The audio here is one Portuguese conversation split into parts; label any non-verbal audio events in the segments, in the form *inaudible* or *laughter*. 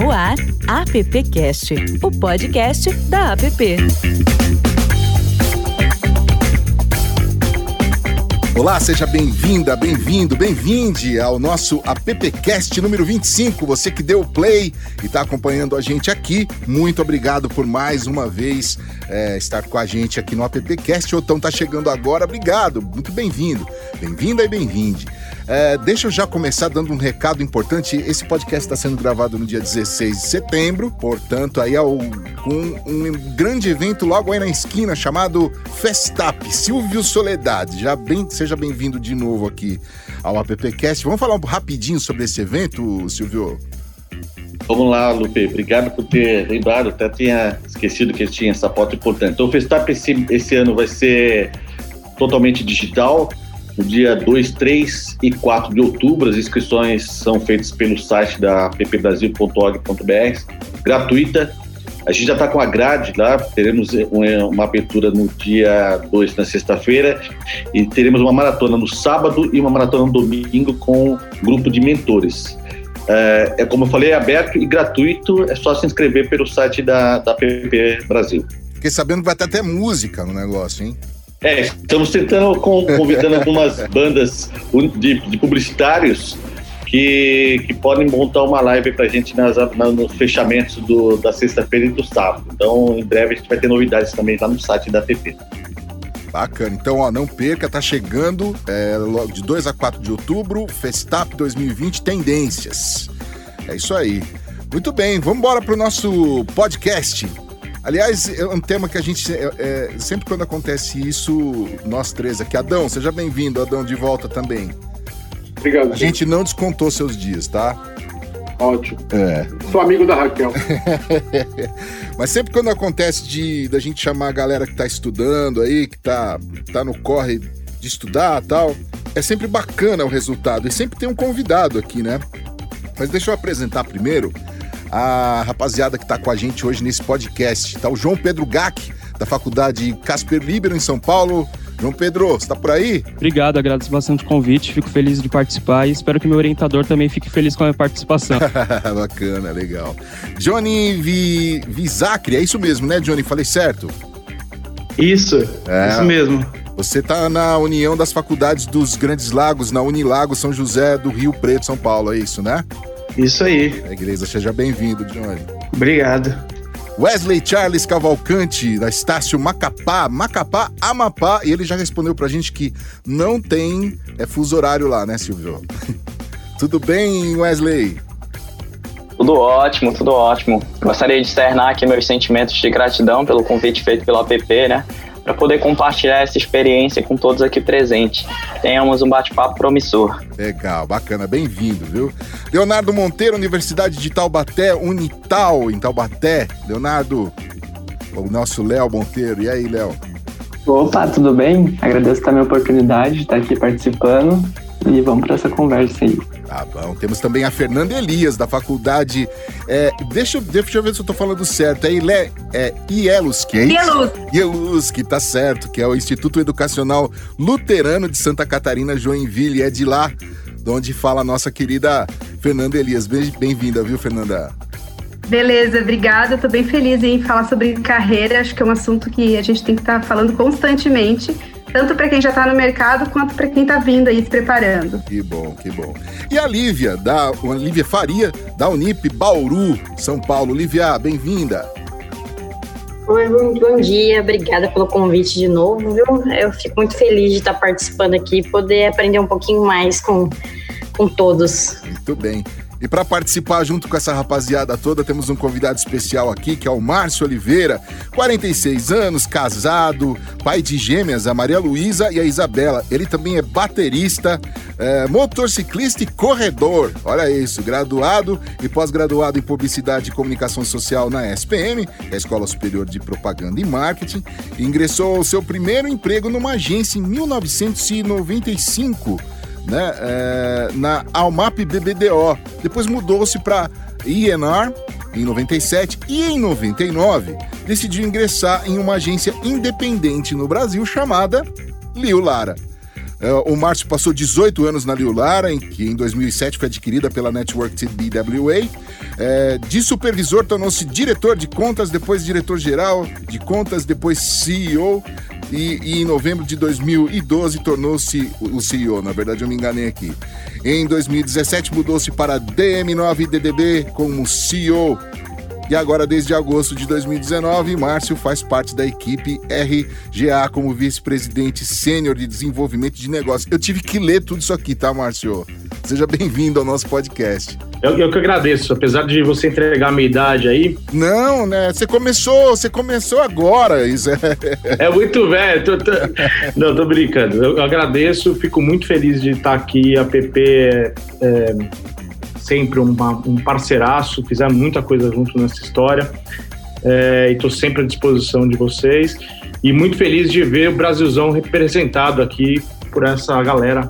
No ar, AppCast, o podcast da App. Olá, seja bem-vinda, bem-vindo, bem-vinde ao nosso AppCast número 25. Você que deu o play e está acompanhando a gente aqui, muito obrigado por mais uma vez é, estar com a gente aqui no AppCast. Ou então está chegando agora, obrigado, muito bem-vindo, bem-vinda e bem-vinde. É, deixa eu já começar dando um recado importante. Esse podcast está sendo gravado no dia 16 de setembro, portanto, aí é com um grande evento logo aí na esquina chamado Festap. Silvio Soledade, já bem, seja bem-vindo de novo aqui ao AppCast. Vamos falar um rapidinho sobre esse evento, Silvio? Vamos lá, Lupe. Obrigado por ter lembrado. Até tinha esquecido que tinha essa foto importante. Então, o Festap esse, esse ano vai ser totalmente digital no dia 2, 3 e 4 de outubro. As inscrições são feitas pelo site da ppbrasil.org.br, gratuita. A gente já está com a grade lá, teremos uma abertura no dia 2, na sexta-feira, e teremos uma maratona no sábado e uma maratona no domingo com um grupo de mentores. É, é como eu falei, é aberto e gratuito, é só se inscrever pelo site da, da PP Brasil. Fiquei sabendo que vai ter até música no negócio, hein? É, estamos tentando, convidando algumas bandas de, de publicitários que, que, podem montar uma live para a gente nas, na, nos fechamentos do, da sexta-feira e do sábado. Então, em breve, a gente vai ter novidades também lá no site da PP. Bacana. Então, ó, não perca, tá chegando é, de 2 a 4 de outubro, Festap 2020 Tendências. É isso aí. Muito bem, vamos embora para o nosso podcast. Aliás, é um tema que a gente. É, é, sempre quando acontece isso, nós três aqui. Adão, seja bem-vindo, Adão, de volta também. Obrigado. A gente não descontou seus dias, tá? Ótimo. É. Sou amigo da Raquel. *laughs* Mas sempre quando acontece de da gente chamar a galera que tá estudando aí, que tá, tá no corre de estudar tal, é sempre bacana o resultado. E sempre tem um convidado aqui, né? Mas deixa eu apresentar primeiro a rapaziada que está com a gente hoje nesse podcast. Tá o João Pedro Gack, da Faculdade Casper Libero, em São Paulo. João Pedro, você está por aí? Obrigado, agradeço bastante o convite, fico feliz de participar e espero que meu orientador também fique feliz com a minha participação. *laughs* Bacana, legal. Johnny Vi... Visacri, é isso mesmo, né, Johnny? Falei certo? Isso, é. isso mesmo. Você está na União das Faculdades dos Grandes Lagos, na Unilago São José do Rio Preto, São Paulo, é isso, né? Isso aí. A igreja, seja bem-vindo, Johnny. Obrigado. Wesley Charles Cavalcante, da Estácio Macapá, Macapá, Amapá, e ele já respondeu pra gente que não tem é, fuso horário lá, né, Silvio? *laughs* tudo bem, Wesley? Tudo ótimo, tudo ótimo. Gostaria de externar aqui meus sentimentos de gratidão pelo convite feito pelo app, né? Para poder compartilhar essa experiência com todos aqui presentes. Tenhamos um bate-papo promissor. Legal, bacana, bem-vindo, viu? Leonardo Monteiro, Universidade de Taubaté, Unital, em Taubaté. Leonardo, o nosso Léo Monteiro. E aí, Léo? Opa, tudo bem? Agradeço também a oportunidade de estar aqui participando e vamos para essa conversa aí. Tá bom. Temos também a Fernanda Elias, da faculdade. É, deixa, deixa eu ver se eu tô falando certo. É, Ile, é IELUSC, é isso? IELUSC, tá certo, que é o Instituto Educacional Luterano de Santa Catarina, Joinville. É de lá de onde fala a nossa querida Fernanda Elias. Bem-vinda, viu, Fernanda? Beleza, obrigada. Estou bem feliz em falar sobre carreira. Acho que é um assunto que a gente tem que estar tá falando constantemente tanto para quem já está no mercado quanto para quem está vindo aí se preparando. Que bom, que bom. E a Lívia, da a Lívia Faria, da Unip Bauru, São Paulo. Lívia, bem-vinda. Oi, bom dia, obrigada pelo convite de novo, viu? Eu fico muito feliz de estar participando aqui e poder aprender um pouquinho mais com, com todos. Muito bem. E para participar junto com essa rapaziada toda, temos um convidado especial aqui, que é o Márcio Oliveira, 46 anos, casado, pai de gêmeas, a Maria Luísa e a Isabela. Ele também é baterista, é, motociclista e corredor. Olha isso, graduado e pós-graduado em Publicidade e Comunicação Social na SPM, é a Escola Superior de Propaganda e Marketing. E ingressou ao seu primeiro emprego numa agência em 1995 né, é, na Almap BBDO. Depois mudou-se para INR em 97 e em 99 decidiu ingressar em uma agência independente no Brasil chamada Liu Lara. É, o Márcio passou 18 anos na Liulara, em que em 2007 foi adquirida pela Network TBWA. É, de supervisor tornou-se diretor de contas, depois diretor-geral de contas, depois CEO. E, e, em novembro de 2012 tornou-se o CEO. Na verdade, eu me enganei aqui. Em 2017 mudou-se para DM9DDB como CEO e agora, desde agosto de 2019, Márcio faz parte da equipe RGA como vice-presidente sênior de desenvolvimento de negócios. Eu tive que ler tudo isso aqui, tá, Márcio? Seja bem-vindo ao nosso podcast. Eu, eu que agradeço, apesar de você entregar a minha idade aí. Não, né? Você começou, você começou agora, isso é. É muito velho. Tô, tô... Não, tô brincando. Eu agradeço, fico muito feliz de estar aqui. A PP é, é sempre uma, um parceiraço, fizemos muita coisa junto nessa história. É, e estou sempre à disposição de vocês. E muito feliz de ver o Brasilzão representado aqui por essa galera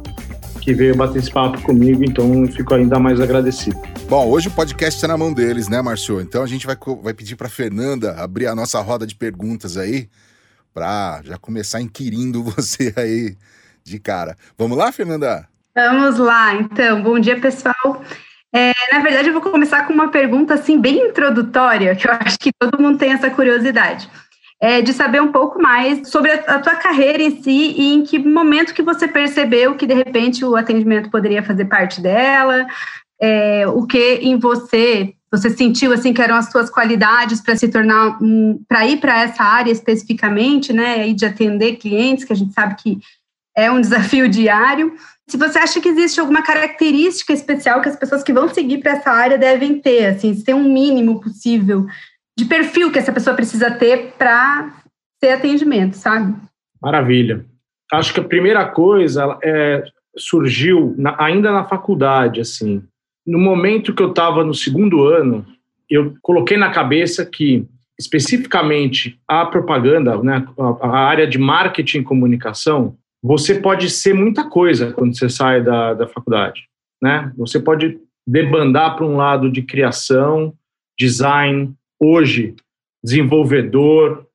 que veio bater esse papo comigo, então fico ainda mais agradecido. Bom, hoje o podcast está na mão deles, né, Marcio? Então a gente vai, vai pedir para Fernanda abrir a nossa roda de perguntas aí, para já começar inquirindo *laughs* você aí de cara. Vamos lá, Fernanda? Vamos lá, então. Bom dia, pessoal. É, na verdade, eu vou começar com uma pergunta assim bem introdutória, que eu acho que todo mundo tem essa curiosidade. É, de saber um pouco mais sobre a, a, tua carreira em si e em que momento que você percebeu que de repente o atendimento poderia fazer parte dela, é, o que em você você sentiu assim que eram as suas qualidades para se tornar um, para ir para essa área especificamente, né, e de atender clientes, que a gente sabe que é um *laughs* desafio diário se você acha que existe alguma característica especial que as pessoas que vão seguir para essa área devem ter, assim, se tem um mínimo possível de perfil que essa pessoa precisa ter para ter atendimento, sabe? Maravilha. Acho que a primeira coisa é, surgiu na, ainda na faculdade, assim. No momento que eu estava no segundo ano, eu coloquei na cabeça que especificamente a propaganda, né, a, área de marketing e comunicação, você pode ser muita coisa quando você sai da, da faculdade, né? Você pode debandar para um lado de criação, design, hoje, desenvolvedor,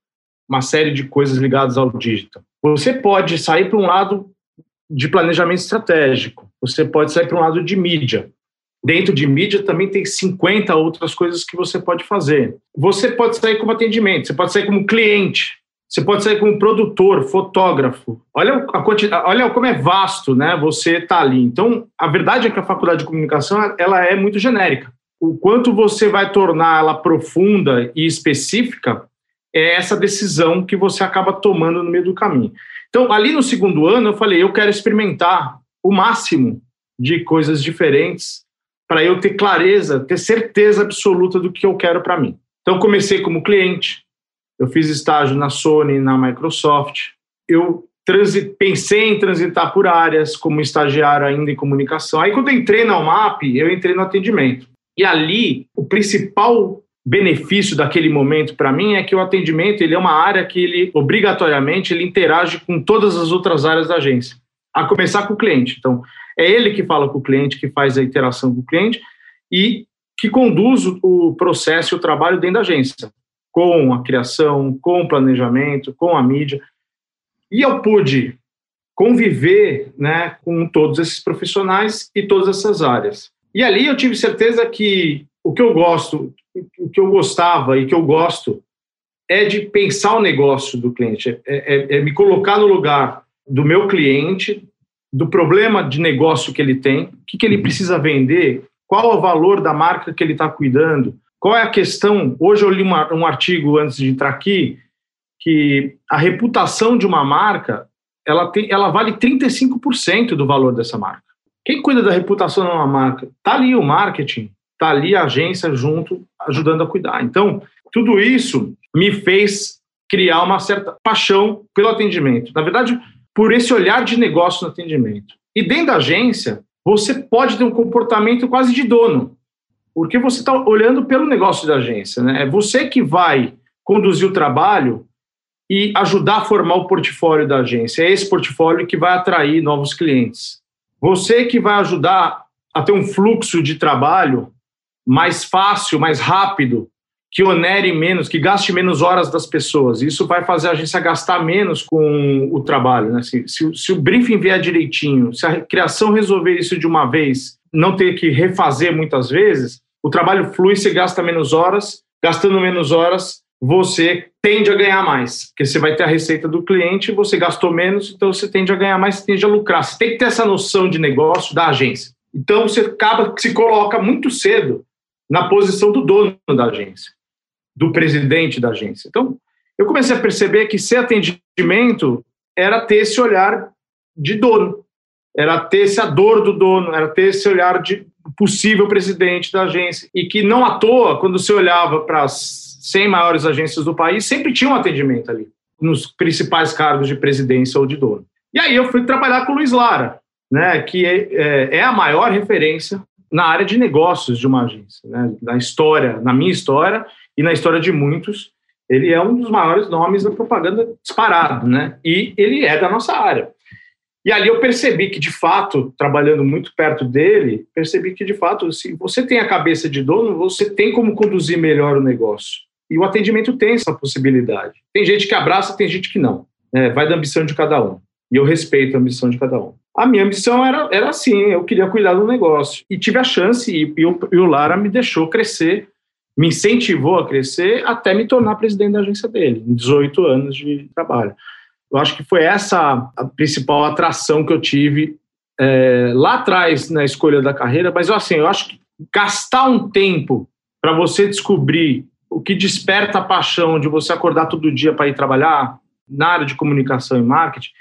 uma série de coisas ligadas ao digital. Você pode sair para um lado de planejamento estratégico, você pode sair para um lado de mídia. Dentro de mídia também tem 50 outras coisas que você pode fazer. Você pode sair como atendimento, você pode sair como cliente, você pode sair como produtor, fotógrafo. Olha, a quantidade, olha como é vasto, né? Você tá ali. Então, a verdade é que a faculdade de comunicação ela é muito genérica. O quanto você vai tornar ela profunda e específica é essa decisão que você acaba tomando no meio do caminho. Então, ali no segundo ano, eu falei, eu quero experimentar o máximo de coisas diferentes para eu ter clareza, ter certeza absoluta do que eu quero para mim. Então, comecei como cliente, eu fiz estágio na Sony, na Microsoft. Eu pensei em transitar por áreas como estagiário ainda em comunicação. Aí, quando eu entrei na UMAP, eu entrei no atendimento. E ali, o principal benefício daquele momento para mim é que o atendimento ele é uma área que ele obrigatoriamente ele interage com todas as outras áreas da agência, a começar com o cliente. Então, é ele que fala com o cliente, que faz a interação com o cliente e que conduz o processo e o trabalho dentro da agência com a criação, com o planejamento, com a mídia. E eu pude conviver né, com todos esses profissionais e todas essas áreas. E ali eu tive certeza que o que eu gosto, o que eu gostava e que eu gosto é de pensar o negócio do cliente, é, é, é me colocar no lugar do meu cliente, do problema de negócio que ele tem, o que, que ele precisa vender, qual é o valor da marca que ele está cuidando, qual é a questão? Hoje eu li uma, um artigo antes de entrar aqui que a reputação de uma marca ela, tem, ela vale 35% do valor dessa marca. Quem cuida da reputação de uma marca? Está ali o marketing, está ali a agência junto, ajudando a cuidar. Então, tudo isso me fez criar uma certa paixão pelo atendimento. Na verdade, por esse olhar de negócio no atendimento. E dentro da agência, você pode ter um comportamento quase de dono porque você está olhando pelo negócio da agência, né? É você que vai conduzir o trabalho e ajudar a formar o portfólio da agência. É esse portfólio que vai atrair novos clientes. Você que vai ajudar a ter um fluxo de trabalho mais fácil, mais rápido, que onere menos, que gaste menos horas das pessoas. Isso vai fazer a agência gastar menos com o trabalho. Né? Se, se, se, o briefing vier direitinho, se a criação resolver isso de uma vez, não ter que refazer muitas vezes, o trabalho flui, você gasta menos horas, gastando menos horas, você tende a ganhar mais, porque você vai ter a receita do cliente, você gastou menos, então você tende a ganhar mais, você tende a lucrar. Você tem que ter essa noção de negócio da agência. Então você acaba se coloca muito cedo na posição do dono da agência do presidente da agência. Então, eu comecei a perceber que ser atendimento era ter esse olhar de dono, era ter esse a dor do dono, era ter esse olhar de possível presidente da agência. E que não à toa, quando você olhava para as 100 maiores agências do país, sempre tinha um atendimento ali, nos principais cargos de presidência ou de dono. E aí eu fui trabalhar com o Luiz Lara, né, que é, é, é a maior referência na área de negócios de uma agência, né, na história, na minha história e na história de muitos, ele é um dos maiores nomes da propaganda disparado, né? E ele é da nossa área. E ali eu percebi que, de fato, trabalhando muito perto dele, percebi que, de fato, se você tem a cabeça de dono, você tem como conduzir melhor o negócio. E o atendimento tem essa possibilidade. Tem gente que abraça, tem gente que não. É, vai da ambição de cada um. E eu respeito a ambição de cada um. A minha ambição era, era assim, eu queria cuidar do negócio. E tive a chance, e, e, o, e o Lara me deixou crescer me incentivou a crescer até me tornar presidente da agência dele, em 18 anos de trabalho. Eu acho que foi essa a principal atração que eu tive é, lá atrás na escolha da carreira, mas assim, eu acho que gastar um tempo para você descobrir o que desperta a paixão de você acordar todo dia para ir trabalhar na área de comunicação e marketing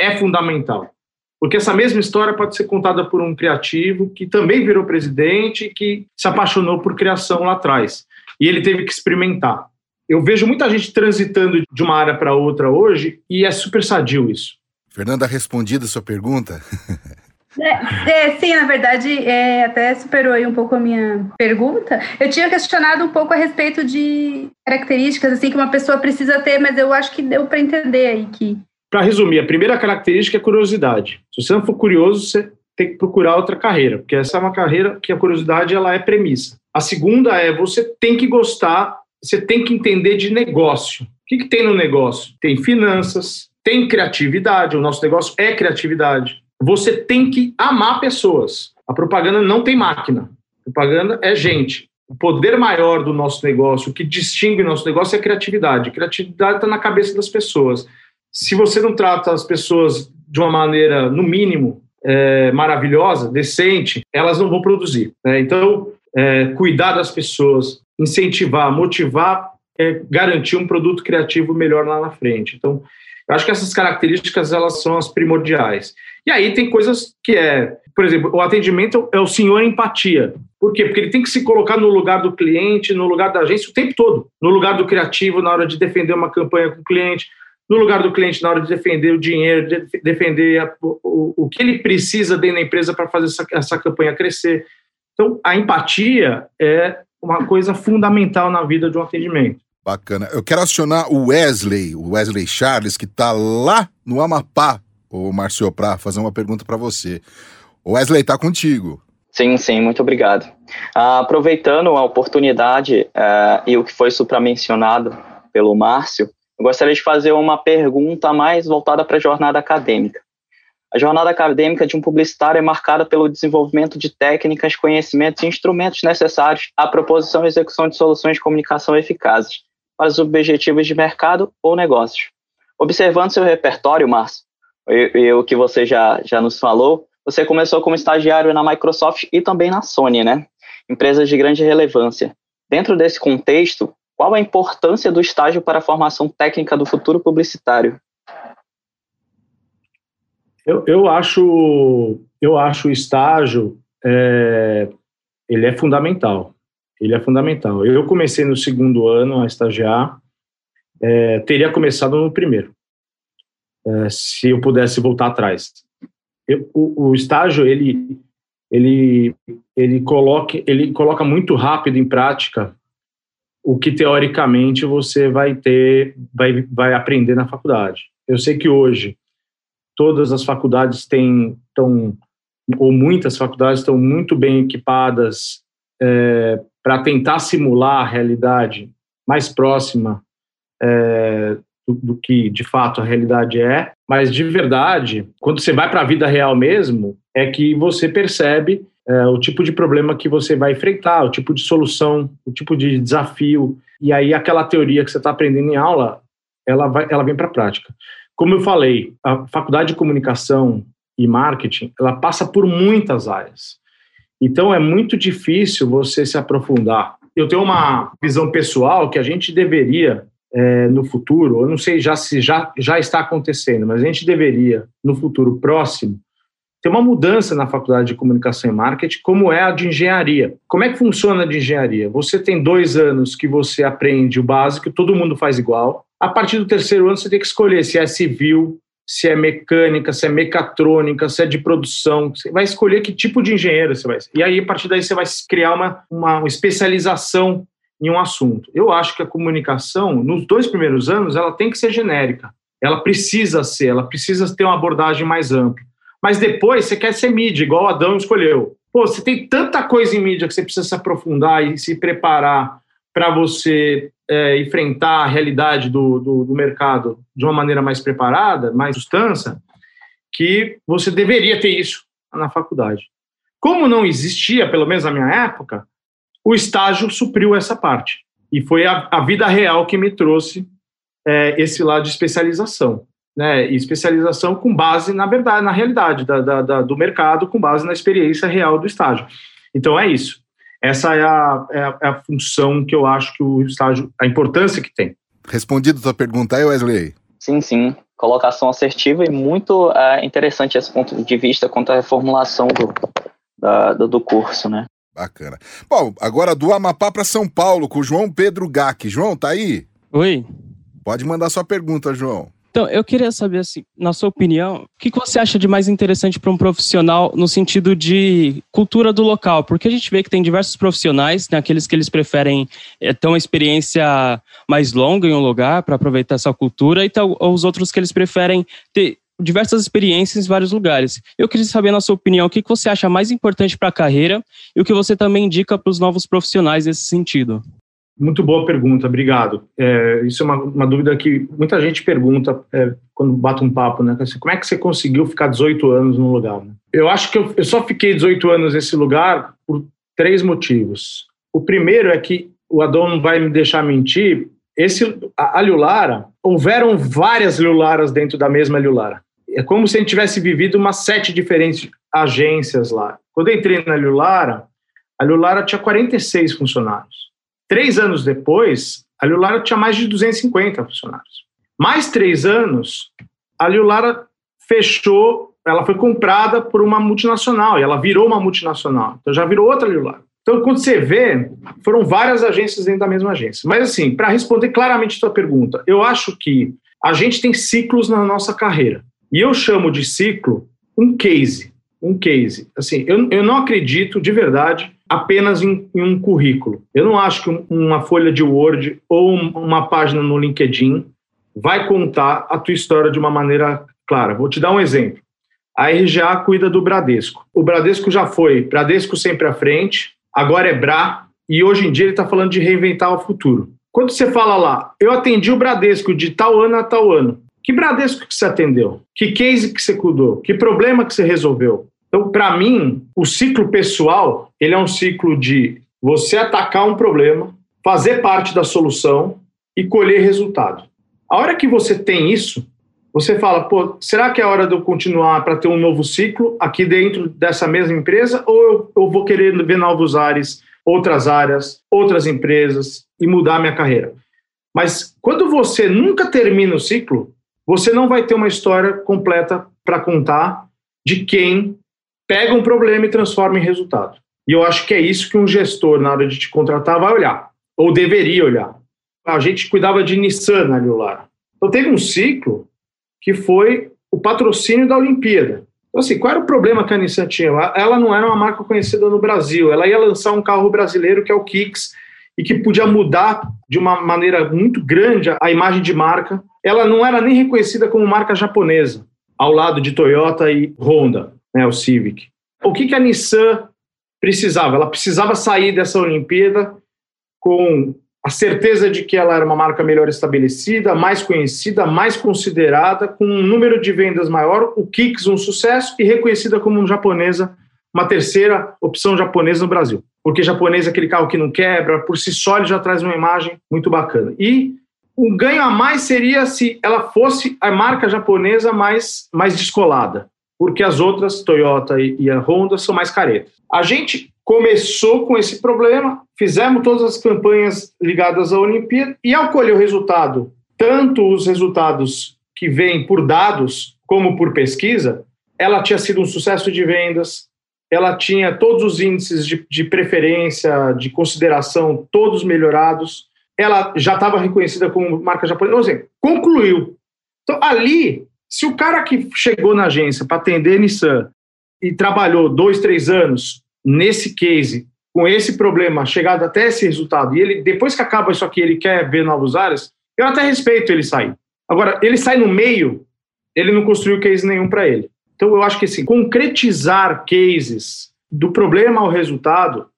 é fundamental. Porque essa mesma história pode ser contada por um criativo que também virou presidente, que se apaixonou por criação lá atrás. E ele teve que experimentar. Eu vejo muita gente transitando de uma área para outra hoje e é super sadio isso. Fernanda, respondida a sua pergunta? *laughs* É, é, sim, na verdade, é, até superou aí um pouco a minha pergunta. Eu tinha questionado um pouco a respeito de características assim que uma pessoa precisa ter, mas eu acho que deu para entender aí que para resumir, a primeira característica é curiosidade. Se você não for curioso, você tem que procurar outra carreira, porque essa é uma carreira que a curiosidade ela é premissa. A segunda é você tem que gostar, você tem que entender de negócio. O que, que tem no negócio? Tem finanças, tem criatividade, o nosso negócio é criatividade. Você tem que amar pessoas. A propaganda não tem máquina. A propaganda é gente. O poder maior do nosso negócio, o que distingue o nosso negócio é a criatividade. A criatividade está na cabeça das pessoas se você não trata as pessoas de uma maneira, no mínimo, é, maravilhosa, decente, elas não vão produzir. Né? Então, é, cuidar das pessoas, incentivar, motivar, é, garantir um produto criativo melhor lá na frente. Então, eu acho que essas características elas são as primordiais. E aí tem coisas que é, por exemplo, o atendimento é o senhor empatia. Por quê? Porque ele tem que se colocar no lugar do cliente, no lugar da agência o tempo todo, no lugar do criativo na hora de defender uma campanha com o cliente, no lugar do cliente na hora de defender o dinheiro, de defender a, o, o que ele precisa dentro da empresa para fazer essa, essa campanha crescer. Então, a empatia é uma coisa fundamental na vida de um atendimento. Bacana. Eu quero acionar o Wesley, o Wesley Charles, que está lá no Amapá, o Márcio, para fazer uma pergunta para você. O Wesley, está contigo. Sim, sim, muito obrigado. Ah, aproveitando a oportunidade uh, e o que foi supramencionado pelo Márcio, eu gostaria de fazer uma pergunta mais voltada para a jornada acadêmica. A jornada acadêmica de um publicitário é marcada pelo desenvolvimento de técnicas, conhecimentos e instrumentos necessários à proposição e execução de soluções de comunicação eficazes para os objetivos de mercado ou negócios. Observando seu repertório, Márcio, e, o que você já, já nos falou, você começou como estagiário na Microsoft e também na Sony, né? Empresas de grande relevância. Dentro desse contexto, qual a importância do estágio para a formação técnica do futuro publicitário? Eu, eu acho, eu acho o estágio é, ele é fundamental. Ele é fundamental. Eu comecei no segundo ano a estagiar, é, teria começado no primeiro, é, se eu pudesse voltar atrás. Eu, o, o, estágio ele ele ele coloca ele coloca muito rápido em prática o que teoricamente você vai ter, vai, vai aprender na faculdade. Eu sei que hoje todas as faculdades têm, tão, ou muitas faculdades estão muito bem equipadas é, para tentar simular a realidade mais próxima é, do, do, que de fato a realidade é, mas de verdade, quando você vai para a vida real mesmo, é que você percebe é, o tipo de problema que você vai enfrentar, o tipo de solução, o tipo de desafio, e aí aquela teoria que você está aprendendo em aula, ela, vai, ela vem para a prática. Como eu falei, a faculdade de comunicação e marketing, ela passa por muitas áreas. Então é muito difícil você se aprofundar. Eu tenho uma visão pessoal que a gente deveria é, no futuro, eu não sei já se já, já está acontecendo, mas a gente deveria, no futuro próximo, ter uma mudança na faculdade de comunicação e marketing, como é a de engenharia. Como é que funciona a de engenharia? Você tem dois anos que você aprende o básico, todo mundo faz igual. A partir do terceiro ano, você tem que escolher se é civil, se é mecânica, se é mecatrônica, se é de produção. Você vai escolher que tipo de engenheiro você vai ser. E aí, a partir daí, você vai criar uma, uma especialização em um assunto. Eu acho que a comunicação, nos dois primeiros anos, ela tem que ser genérica. Ela precisa ser, ela precisa ter uma abordagem mais ampla. Mas depois você quer ser mídia, igual Adão escolheu. Pô, você tem tanta coisa em mídia que você precisa se aprofundar e se preparar para você é, enfrentar a realidade do, do, do, mercado de uma maneira mais preparada, mais substância, que você deveria ter isso na faculdade. Como não existia, pelo menos na minha época, o estágio supriu essa parte. E foi a, a vida real que me trouxe é, esse lado de especialização. Né, e especialização com base, na verdade, na realidade da, da, da, do mercado, com base na experiência real do estágio. Então é isso. Essa é a, é a, é a função que eu acho que o estágio, a importância que tem. Respondido a tua pergunta aí, Wesley? Sim, sim. Colocação assertiva e muito é, interessante esse ponto de vista quanto à reformulação do, da, do, do curso, né? Bacana. Bom, agora do Amapá para São Paulo, com o João Pedro Gac. João, tá aí? Oi. Pode mandar sua pergunta, João. Então, eu queria saber, assim, na sua opinião, o que você acha de mais interessante para um profissional no sentido de cultura do local? Porque a gente vê que tem diversos profissionais, né, aqueles que eles preferem é, ter uma experiência mais longa em um lugar para aproveitar essa cultura, e tal, os outros que eles preferem ter diversas experiências em vários lugares. Eu queria saber, na sua opinião, o que você acha mais importante para a carreira e o que você também indica para os novos profissionais nesse sentido. Muito boa pergunta, obrigado. É, isso é uma, uma, dúvida que muita gente pergunta é, quando bate um papo, né? Assim, como é que você conseguiu ficar 18 anos num lugar? Né? Eu acho que eu, eu, só fiquei 18 anos nesse lugar por três motivos. O primeiro é que o Adão não vai me deixar mentir. Esse, a, a Lulara, houveram várias Lularas dentro da mesma Lulara. É como se a gente tivesse vivido umas sete diferentes agências lá. Quando eu entrei na Lulara, a Lulara tinha 46 funcionários. Três anos depois, a Lulara tinha mais de 250 funcionários. Mais três anos, a Lulara fechou, ela foi comprada por uma multinacional, e ela virou uma multinacional. Então já virou outra Lulara. Então, quando você vê, foram várias agências dentro da mesma agência. Mas, assim, para responder claramente a sua pergunta, eu acho que a gente tem ciclos na nossa carreira. E eu chamo de ciclo um case. Um case. Assim, eu, eu não acredito de verdade apenas em, em, um currículo. Eu não acho que uma folha de Word ou uma página no LinkedIn vai contar a tua história de uma maneira clara. Vou te dar um exemplo. A RGA cuida do Bradesco. O Bradesco já foi Bradesco sempre à frente, agora é Bra, e hoje em dia ele está falando de reinventar o futuro. Quando você fala lá, eu atendi o Bradesco de tal ano a tal ano, que Bradesco que você atendeu? Que case que você cuidou? Que problema que você resolveu? Então, para mim, o ciclo pessoal, ele é um ciclo de você atacar um problema, fazer parte da solução e colher resultado. A hora que você tem isso, você fala, pô, será que é hora de eu continuar para ter um novo ciclo aqui dentro dessa mesma empresa ou eu, eu vou querer ver novos ares, outras áreas, outras empresas e mudar minha carreira? Mas quando você nunca termina o ciclo, você não vai ter uma história completa para contar de quem pega um problema e transforma em resultado. E eu acho que é isso que um gestor, na hora de te contratar, vai olhar, ou deveria olhar. A gente cuidava de Nissan na Lular. Então teve um ciclo que foi o patrocínio da Olimpíada. Então, assim, qual era o problema que a Nissan tinha? Ela não era uma marca conhecida no Brasil. Ela ia lançar um carro brasileiro que é o Kicks e que podia mudar de uma maneira muito grande a imagem de marca. Ela não era nem reconhecida como marca japonesa, ao lado de Toyota e Honda né, o Civic. O que, que a Nissan precisava? Ela precisava sair dessa Olimpíada com a certeza de que ela era uma marca melhor estabelecida, mais conhecida, mais considerada, com um número de vendas maior, o Kicks um sucesso e reconhecida como japonesa, uma terceira opção japonesa no Brasil. Porque japonês é aquele carro que não quebra, por si só ele já traz uma imagem muito bacana. E o ganho a mais seria se ela fosse a marca japonesa mais, mais descolada, porque as outras, Toyota e, a Honda, são mais caretas. A gente começou com esse problema, fizemos todas as campanhas ligadas à Olimpíada e ao colher o resultado, tanto os resultados que vêm por dados como por pesquisa, ela tinha sido um sucesso de vendas, ela tinha todos os índices de, de preferência, de consideração, todos melhorados, ela já estava reconhecida como marca japonesa, ou seja, concluiu. Então, ali, se o cara que chegou na agência para atender Nissan e trabalhou dois, três anos nesse case, com esse problema, chegado até esse resultado, e ele, depois que acaba isso aqui, ele quer ver novos áreas, eu até respeito ele sair. Agora, ele sai no meio, ele não construiu case nenhum para ele. Então, eu acho que assim, concretizar cases do problema ao resultado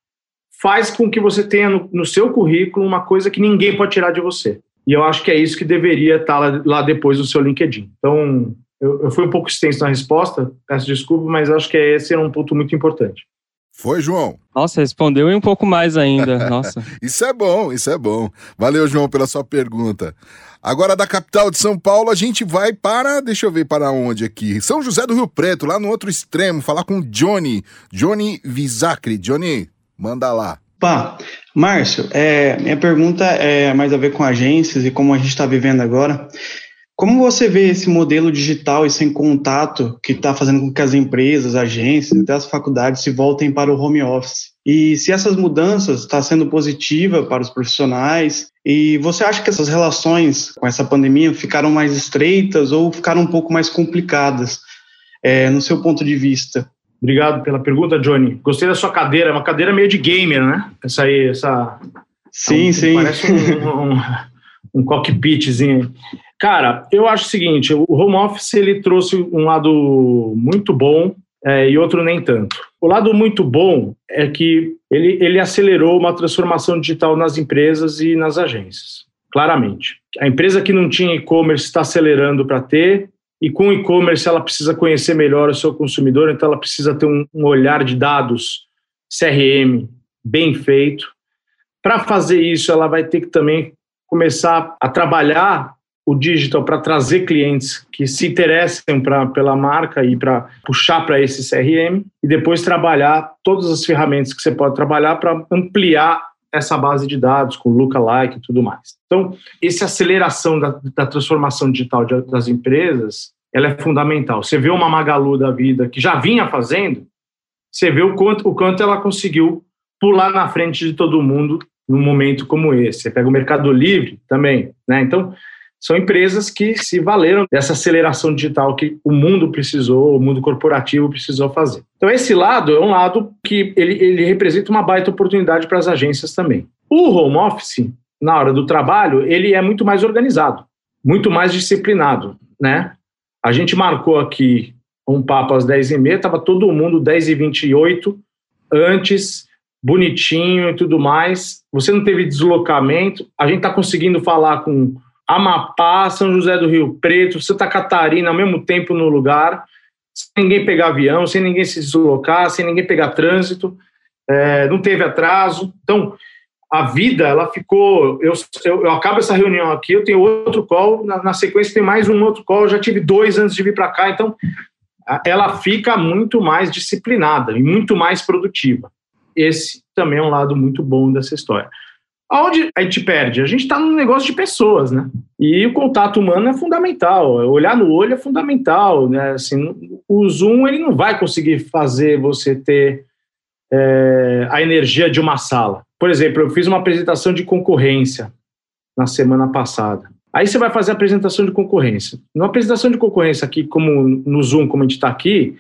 faz com que você tenha no, no, seu currículo uma coisa que ninguém pode tirar de você. E eu acho que é isso que deveria estar lá, lá depois no seu LinkedIn. Então, eu, eu, fui um pouco extenso na resposta, peço desculpa, mas acho que esse é um ponto muito importante. Foi, João? Nossa, respondeu e um pouco mais ainda. *laughs* Nossa. isso é bom, isso é bom. Valeu, João, pela sua pergunta. Agora, da capital de São Paulo, a gente vai para. Deixa eu ver para onde aqui. São José do Rio Preto, lá no outro extremo, falar com Johnny. Johnny Visacri. Johnny, manda lá. Pá, Márcio, é, minha pergunta é mais a ver com agências e como a gente está vivendo agora. Como você vê esse modelo digital e sem contato que está fazendo com que as empresas, agências, até as faculdades se voltem para o home office? E se essas mudanças estão tá sendo positiva para os profissionais? E você acha que essas relações com essa pandemia ficaram mais estreitas ou ficaram um pouco mais complicadas, é, no seu ponto de vista? Obrigado pela pergunta, Johnny. Gostei da sua cadeira, é uma cadeira meio de gamer, né? Essa aí, essa. Sim, um, sim. Parece um, um, um cockpitzinho. Cara, eu acho o seguinte: o home office ele trouxe um lado muito bom é, e outro nem tanto. O lado muito bom é que ele, ele acelerou uma transformação digital nas empresas e nas agências, claramente. A empresa que não tinha e-commerce está acelerando para ter, e com e-commerce ela precisa conhecer melhor o seu consumidor, então ela precisa ter um, um olhar de dados CRM bem feito. Para fazer isso, ela vai ter que também começar a trabalhar o digital para trazer clientes que se interessem pra, pela marca e para puxar para esse CRM e depois trabalhar todas as ferramentas que você pode trabalhar para ampliar essa base de dados com lookalike e tudo mais. Então, essa aceleração da, da transformação digital de, das empresas, ela é fundamental. Você vê uma Magalu da vida que já vinha fazendo, você vê o quanto, o quanto ela conseguiu pular na frente de todo mundo num momento como esse. Você pega o Mercado Livre também, né? Então, são empresas que se valeram dessa aceleração digital que o mundo precisou, o mundo corporativo precisou fazer. Então, esse lado é um lado que ele, ele representa uma baita oportunidade para as agências também. O home office, na hora do trabalho, ele é muito mais organizado, muito mais disciplinado, né? A gente marcou aqui um papo às 10h30, estava todo mundo 10h28, antes, bonitinho e tudo mais. Você não teve deslocamento, a gente está conseguindo falar com Amapá, São José do Rio Preto, Santa Catarina, ao mesmo tempo no lugar, sem ninguém pegar avião, sem ninguém se deslocar, sem ninguém pegar trânsito, é, não teve atraso. Então, a vida, ela ficou. Eu, eu, eu, acabo essa reunião aqui, eu tenho outro call, na, na sequência tem mais um outro call, eu já tive dois antes de vir para cá, então ela fica muito mais disciplinada e muito mais produtiva. Esse também é um lado muito bom dessa história. Aonde a gente perde? A gente está num negócio de pessoas, né? E o contato humano é fundamental. Olhar no olho é fundamental, né? Assim, o Zoom ele não vai conseguir fazer você ter é, a energia de uma sala. Por exemplo, eu fiz uma apresentação de concorrência na semana passada. Aí você vai fazer a apresentação de concorrência. Numa apresentação de concorrência aqui, como no Zoom, como a gente está aqui,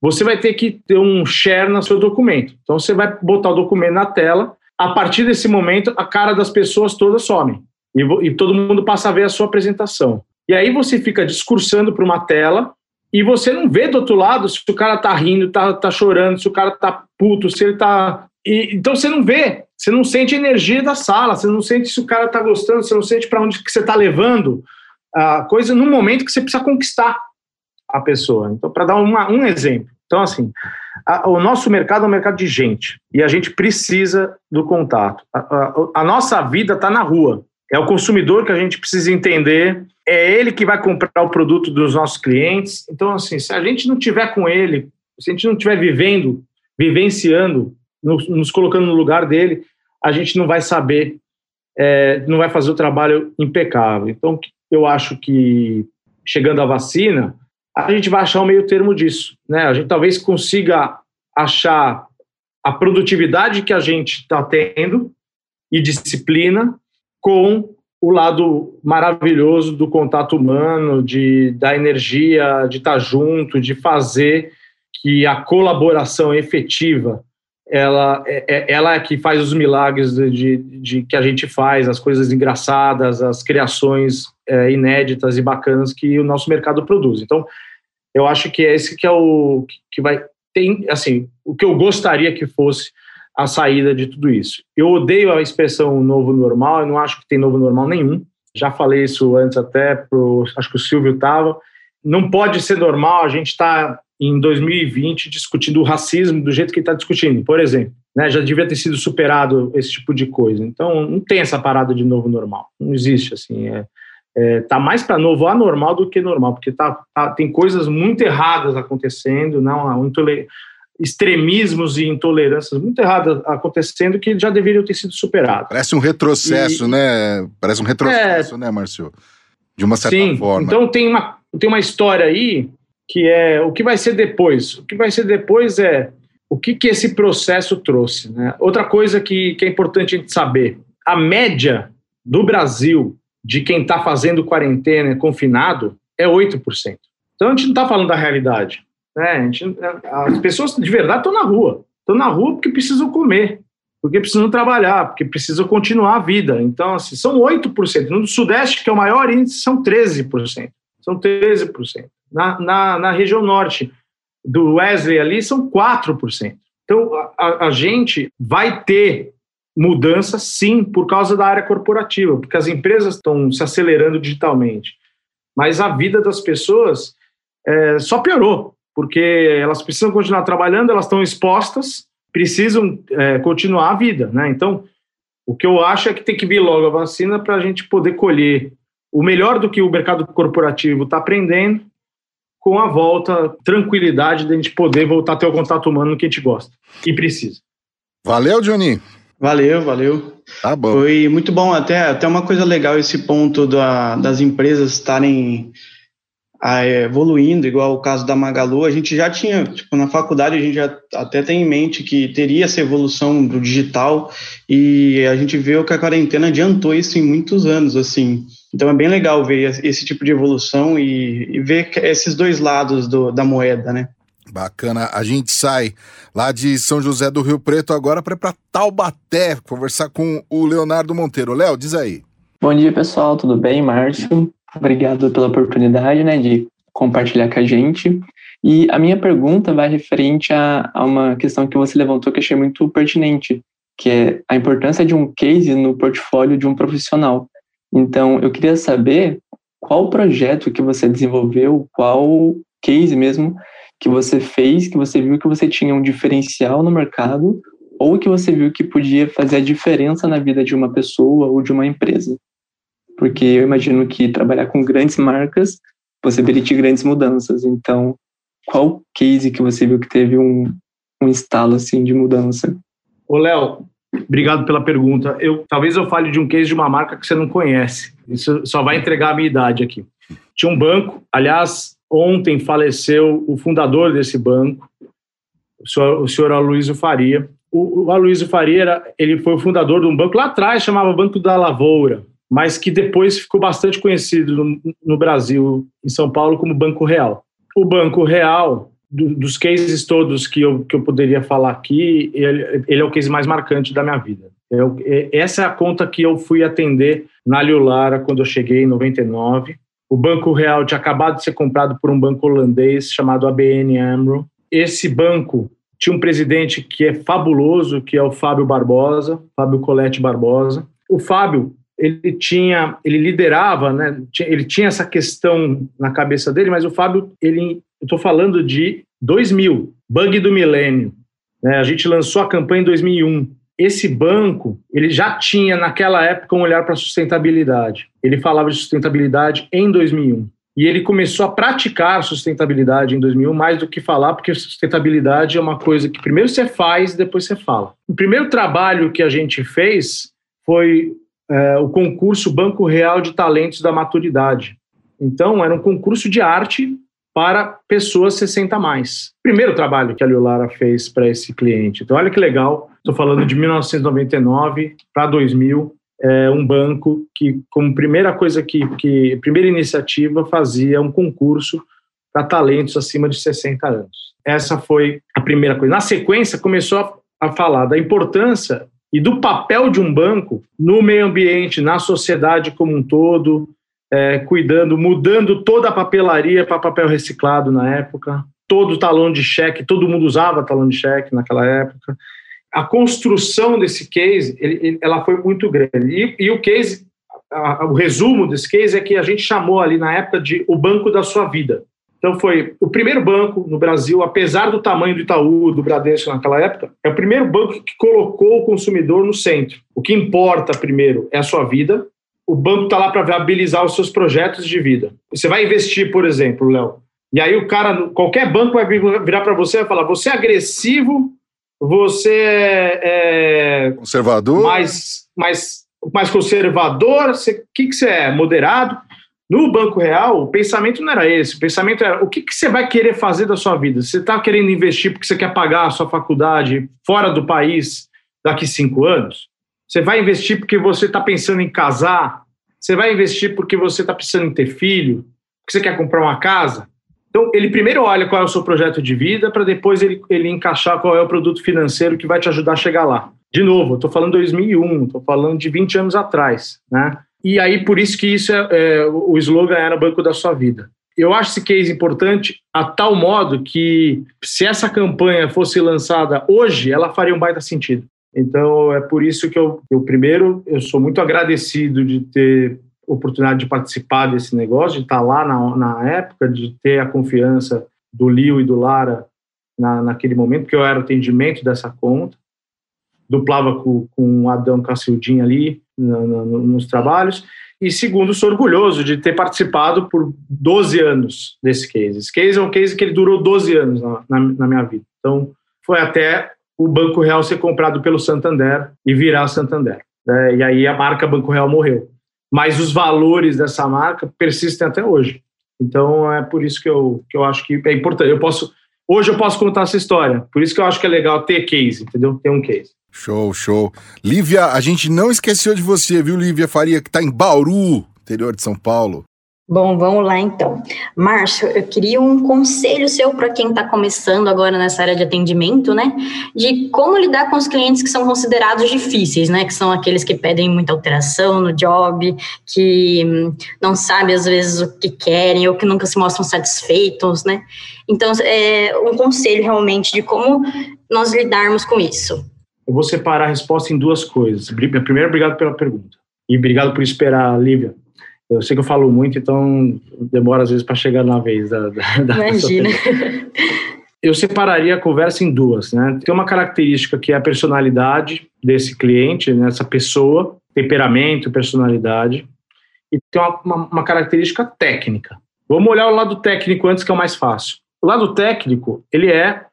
você vai ter que ter um share no seu documento. Então você vai botar o documento na tela a partir desse momento, a cara das pessoas todas some. E, e todo mundo passa a ver a sua apresentação. E aí você fica discursando para uma tela e você não vê do outro lado se o cara tá rindo, tá, tá chorando, se o cara tá puto, se ele tá E, então você não vê, você não sente a energia da sala, você não sente se o cara está gostando, você não sente para onde que você está levando a coisa no momento que você precisa conquistar a pessoa. Então, para dar uma, um exemplo. Então, assim, a, o nosso mercado é um mercado de gente e a gente precisa do contato. A, a, a nossa vida está na rua. É o consumidor que a gente precisa entender. É ele que vai comprar o produto dos nossos clientes. Então, assim, se a gente não tiver com ele, se a gente não estiver vivendo, vivenciando, nos, nos, colocando no lugar dele, a gente não vai saber, é, não vai fazer o trabalho impecável. Então, eu acho que chegando a vacina, a gente vai achar o um meio termo disso. Né? A gente talvez consiga achar a produtividade que a gente está tendo e disciplina com o lado maravilhoso do contato humano, de da energia, de estar tá junto, de fazer que a colaboração efetiva ela é, é, ela é que faz os milagres de, de, de, que a gente faz, as coisas engraçadas, as criações é, inéditas e bacanas que o nosso mercado produz. Então, eu acho que é esse que é o que vai tem assim o que eu gostaria que fosse a saída de tudo isso. Eu odeio a expressão novo normal, eu não acho que tem novo normal nenhum. Já falei isso antes até pro, acho que o Silvio estava. Não pode ser normal a gente estar tá em 2020 discutindo o racismo do jeito que está discutindo, por exemplo. Né, já devia ter sido superado esse tipo de coisa. Então, não tem essa parada de novo normal. Não existe, assim. É, é tá mais para novo anormal do que normal, porque tá, tá, tem coisas muito erradas acontecendo, não, extremismos e intolerâncias muito erradas acontecendo que já deveriam ter sido superados. Parece um retrocesso, e, né? Parece um retrocesso, é, né, Márcio? De uma certa sim, forma. Então, tem uma, tem uma história aí que é o que vai ser depois. O que vai ser depois é o que, que esse processo trouxe. Né? Outra coisa que, que é importante a gente saber: a média do Brasil de quem está fazendo quarentena confinado é 8%. Então a gente não está falando da realidade. Né? Gente, as pessoas de verdade estão na rua. Estão na rua porque precisam comer, porque precisam trabalhar, porque precisam continuar a vida. Então, assim, são 8%. No Sudeste, que é o maior índice, são 13%. São 13%. Na, na, na região norte do Wesley ali são 4%. Então, a, a gente vai ter mudança, sim, por causa da área corporativa, porque as empresas estão se acelerando digitalmente. Mas a vida das pessoas é, só piorou, porque elas precisam continuar trabalhando, elas estão expostas, precisam é, continuar a vida. Né? Então, o que eu acho é que tem que vir logo a vacina para a gente poder colher o melhor do que o mercado corporativo está aprendendo com a volta, tranquilidade de a gente poder voltar a ter o contato humano que a gente gosta e precisa. Valeu, Johnny. Valeu, valeu. Tá bom. Foi muito bom, até, até uma coisa legal esse ponto da, das empresas estarem ah, evoluindo, igual o caso da Magalu, a gente já tinha, tipo, na faculdade a gente já até tem em mente que teria essa evolução do digital e a gente vê que a quarentena adiantou isso em muitos anos, assim. Então é bem legal ver esse tipo de evolução e, e ver esses dois lados do, da moeda, né? Bacana. A gente sai lá de São José do Rio Preto agora para ir para Taubaté conversar com o Leonardo Monteiro. Léo, diz aí. Bom dia, pessoal. Tudo bem, Márcio? Obrigado pela oportunidade, né, de compartilhar com a gente. E a minha pergunta vai referente a, a uma questão que você levantou que achei muito pertinente, que é a importância de um case no portfólio de um profissional. Então, eu queria saber qual projeto que você desenvolveu, qual case mesmo que você fez, que você viu que você tinha um diferencial no mercado ou que você viu que podia fazer a diferença na vida de uma pessoa ou de uma empresa. Porque eu imagino que trabalhar com grandes marcas possibilite grandes mudanças. Então, qual case que você viu que teve um, um estalo assim de mudança? Ô, Léo, Obrigado pela pergunta. Eu talvez eu fale de um case de uma marca que você não conhece. Isso só vai entregar a minha idade aqui. Tinha um banco, aliás, ontem faleceu o fundador desse banco, o senhor, o senhor Aloysio Faria. O, o Aloysio Faria era, ele foi o fundador de um banco lá atrás chamava Banco da Lavoura, mas que depois ficou bastante conhecido no, no Brasil, em São Paulo, como Banco Real. O Banco Real do, dos cases todos que eu, que eu poderia falar aqui, ele, ele é o case mais marcante da minha vida. Eu, é, essa é a conta que eu fui atender na Lara quando eu cheguei em 99. O Banco Real tinha acabado de ser comprado por um banco holandês chamado ABN AMRO. Esse banco tinha um presidente que é fabuloso, que é o Fábio Barbosa, Fábio Colette Barbosa. O Fábio, ele tinha, ele liderava, né? Ele tinha essa questão na cabeça dele, mas o Fábio, ele, eu estou falando de 2000, bug do milênio. Né? A gente lançou a campanha em 2001. Esse banco, ele já tinha naquela época um olhar para sustentabilidade. Ele falava de sustentabilidade em 2001. E ele começou a praticar sustentabilidade em 2001 mais do que falar, porque sustentabilidade é uma coisa que primeiro você faz, depois você fala. O primeiro trabalho que a gente fez foi é, o concurso Banco Real de Talentos da Maturidade. Então, era um concurso de arte para pessoas 60 mais. Primeiro trabalho que a Lara fez para esse cliente. Então, olha que legal. Estou falando de 1999 para 2000 é, um banco que, como primeira coisa que, que, primeira iniciativa, fazia um concurso para talentos acima de 60 anos. Essa foi a primeira coisa. Na sequência, começou a, a falar da importância e do papel de um banco no meio ambiente, na sociedade como um todo, é, cuidando, mudando toda a papelaria para papel reciclado na época, todo talão de cheque, todo mundo usava talão de cheque naquela época a construção desse case, ele, ele, ela foi muito grande. E, e o case, a, a, o resumo desse case é que a gente chamou ali na época de o banco da sua vida. Então foi o primeiro banco no Brasil, apesar do tamanho do Itaú, do Bradesco naquela época, é o primeiro banco que colocou o consumidor no centro. O que importa primeiro é a sua vida. O banco está lá para viabilizar os seus projetos de vida. Você vai investir, por exemplo, Léo, e aí o cara, qualquer banco vai virar para você e falar: você é agressivo você é, é conservador, mais, mais, mais conservador, o que, que você é? Moderado? No Banco Real, o pensamento não era esse. O pensamento era o que, que você vai querer fazer da sua vida? Você está querendo investir porque você quer pagar a sua faculdade fora do país daqui cinco anos? Você vai investir porque você está pensando em casar? Você vai investir porque você está pensando em ter filho? Porque você quer comprar uma casa? Então, ele primeiro olha qual é o seu projeto de vida, para depois ele, ele encaixar qual é o produto financeiro que vai te ajudar a chegar lá. De novo, estou falando 2001, estou falando de 20 anos atrás, né? E aí, por isso que isso é, é, o slogan era Banco da Sua Vida. Eu acho esse case importante a tal modo que, se essa campanha fosse lançada hoje, ela faria um baita sentido. Então, é por isso que eu, eu primeiro, eu sou muito agradecido de ter oportunidade de participar desse negócio, de estar lá na, na época, de ter a confiança do Lio e do Lara na, naquele momento, porque eu era o atendimento dessa conta, duplava com, com o Adão Cacildin ali no, no, nos trabalhos, e segundo, sou orgulhoso de ter participado por 12 anos desse case. Esse case é um case que ele durou 12 anos na, na, na minha vida. Então, foi até o Banco Real ser comprado pelo Santander e virar Santander. É, e aí a marca Banco Real morreu mas os valores dessa marca persistem até hoje. Então é por isso que eu, que eu acho que é importante. Eu posso hoje eu posso contar essa história. Por isso que eu acho que é legal ter case, entendeu? Ter um case. Show, show. Lívia, a gente não esqueceu de você, viu, Lívia Faria, que está em Bauru, interior de São Paulo. Bom, vamos lá então. Márcio, eu queria um conselho seu para quem está começando agora nessa área de atendimento, né? De como lidar com os clientes que são considerados difíceis, né? Que são aqueles que pedem muita alteração no job, que hum, não sabem às vezes o que querem ou que nunca se mostram satisfeitos, né? Então, é um conselho realmente de como nós lidarmos com isso. Eu vou separar a resposta em duas coisas. Primeiro, obrigado pela pergunta. E obrigado por esperar, Lívia. Eu sei que eu falo muito, então demora às vezes para chegar na vez da. da *laughs* Imagina. eu separaria a conversa em duas, né? Tem uma característica que é a personalidade desse cliente, nessa né? pessoa, temperamento, personalidade, e tem uma, uma, uma, característica técnica. Vamos olhar o lado técnico antes, que é o mais fácil. O lado técnico, ele é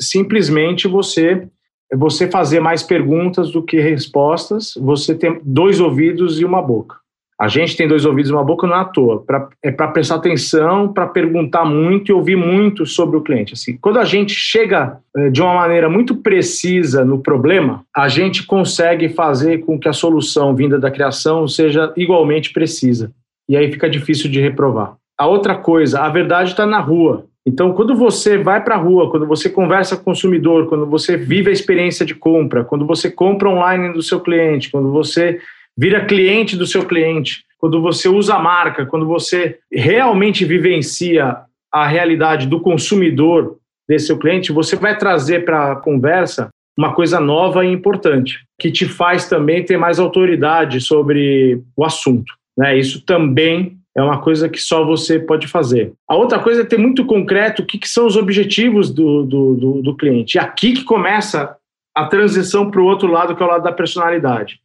simplesmente você você fazer mais perguntas do que respostas, você tem dois ouvidos e uma boca. A gente tem dois ouvidos e uma boca não é à toa, pra, é para prestar atenção, para perguntar muito e ouvir muito sobre o cliente. Assim, quando a gente chega é, de uma maneira muito precisa no problema, a gente consegue fazer com que a solução vinda da criação seja igualmente precisa. E aí fica difícil de reprovar. A outra coisa, a verdade está na rua. Então, quando você vai para a rua, quando você conversa com o consumidor, quando você vive a experiência de compra, quando você compra online do seu cliente, quando você vira cliente do seu cliente, quando você usa a marca, quando você realmente vivencia a realidade do consumidor desse seu cliente, você vai trazer para a conversa uma coisa nova e importante, que te faz também ter mais autoridade sobre o assunto. Né? Isso também é uma coisa que só você pode fazer. A outra coisa é ter muito concreto o que, que são os objetivos do, do, do, do cliente. E aqui que começa a transição para o outro lado, que é o lado da personalidade.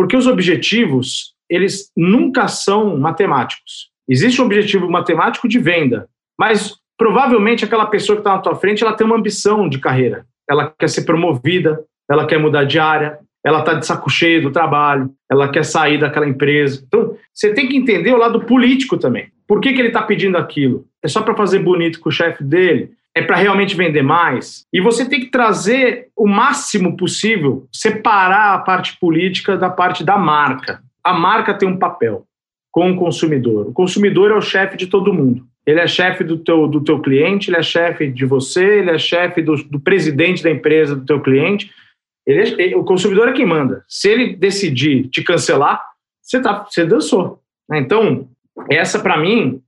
Porque os objetivos, eles nunca são matemáticos. Existe um objetivo matemático de venda, mas provavelmente aquela pessoa que está na tua frente, ela tem uma ambição de carreira. Ela quer ser promovida, ela quer mudar de área, ela está de saco cheio do trabalho, ela quer sair daquela empresa. Então, você tem que entender o lado político também. Por que, que ele está pedindo aquilo? É só para fazer bonito com o chefe dele? É para realmente vender mais? E você tem que trazer o máximo possível, separar a parte política da parte da marca. A marca tem um papel com o consumidor. O consumidor é o chefe de todo mundo. Ele é chefe do teu, do teu cliente, ele é chefe de você, ele é chefe do, do presidente da empresa do teu cliente. Ele é, o consumidor é quem manda. Se ele decidir te cancelar, você, tá, você dançou. Né? Então, essa para mim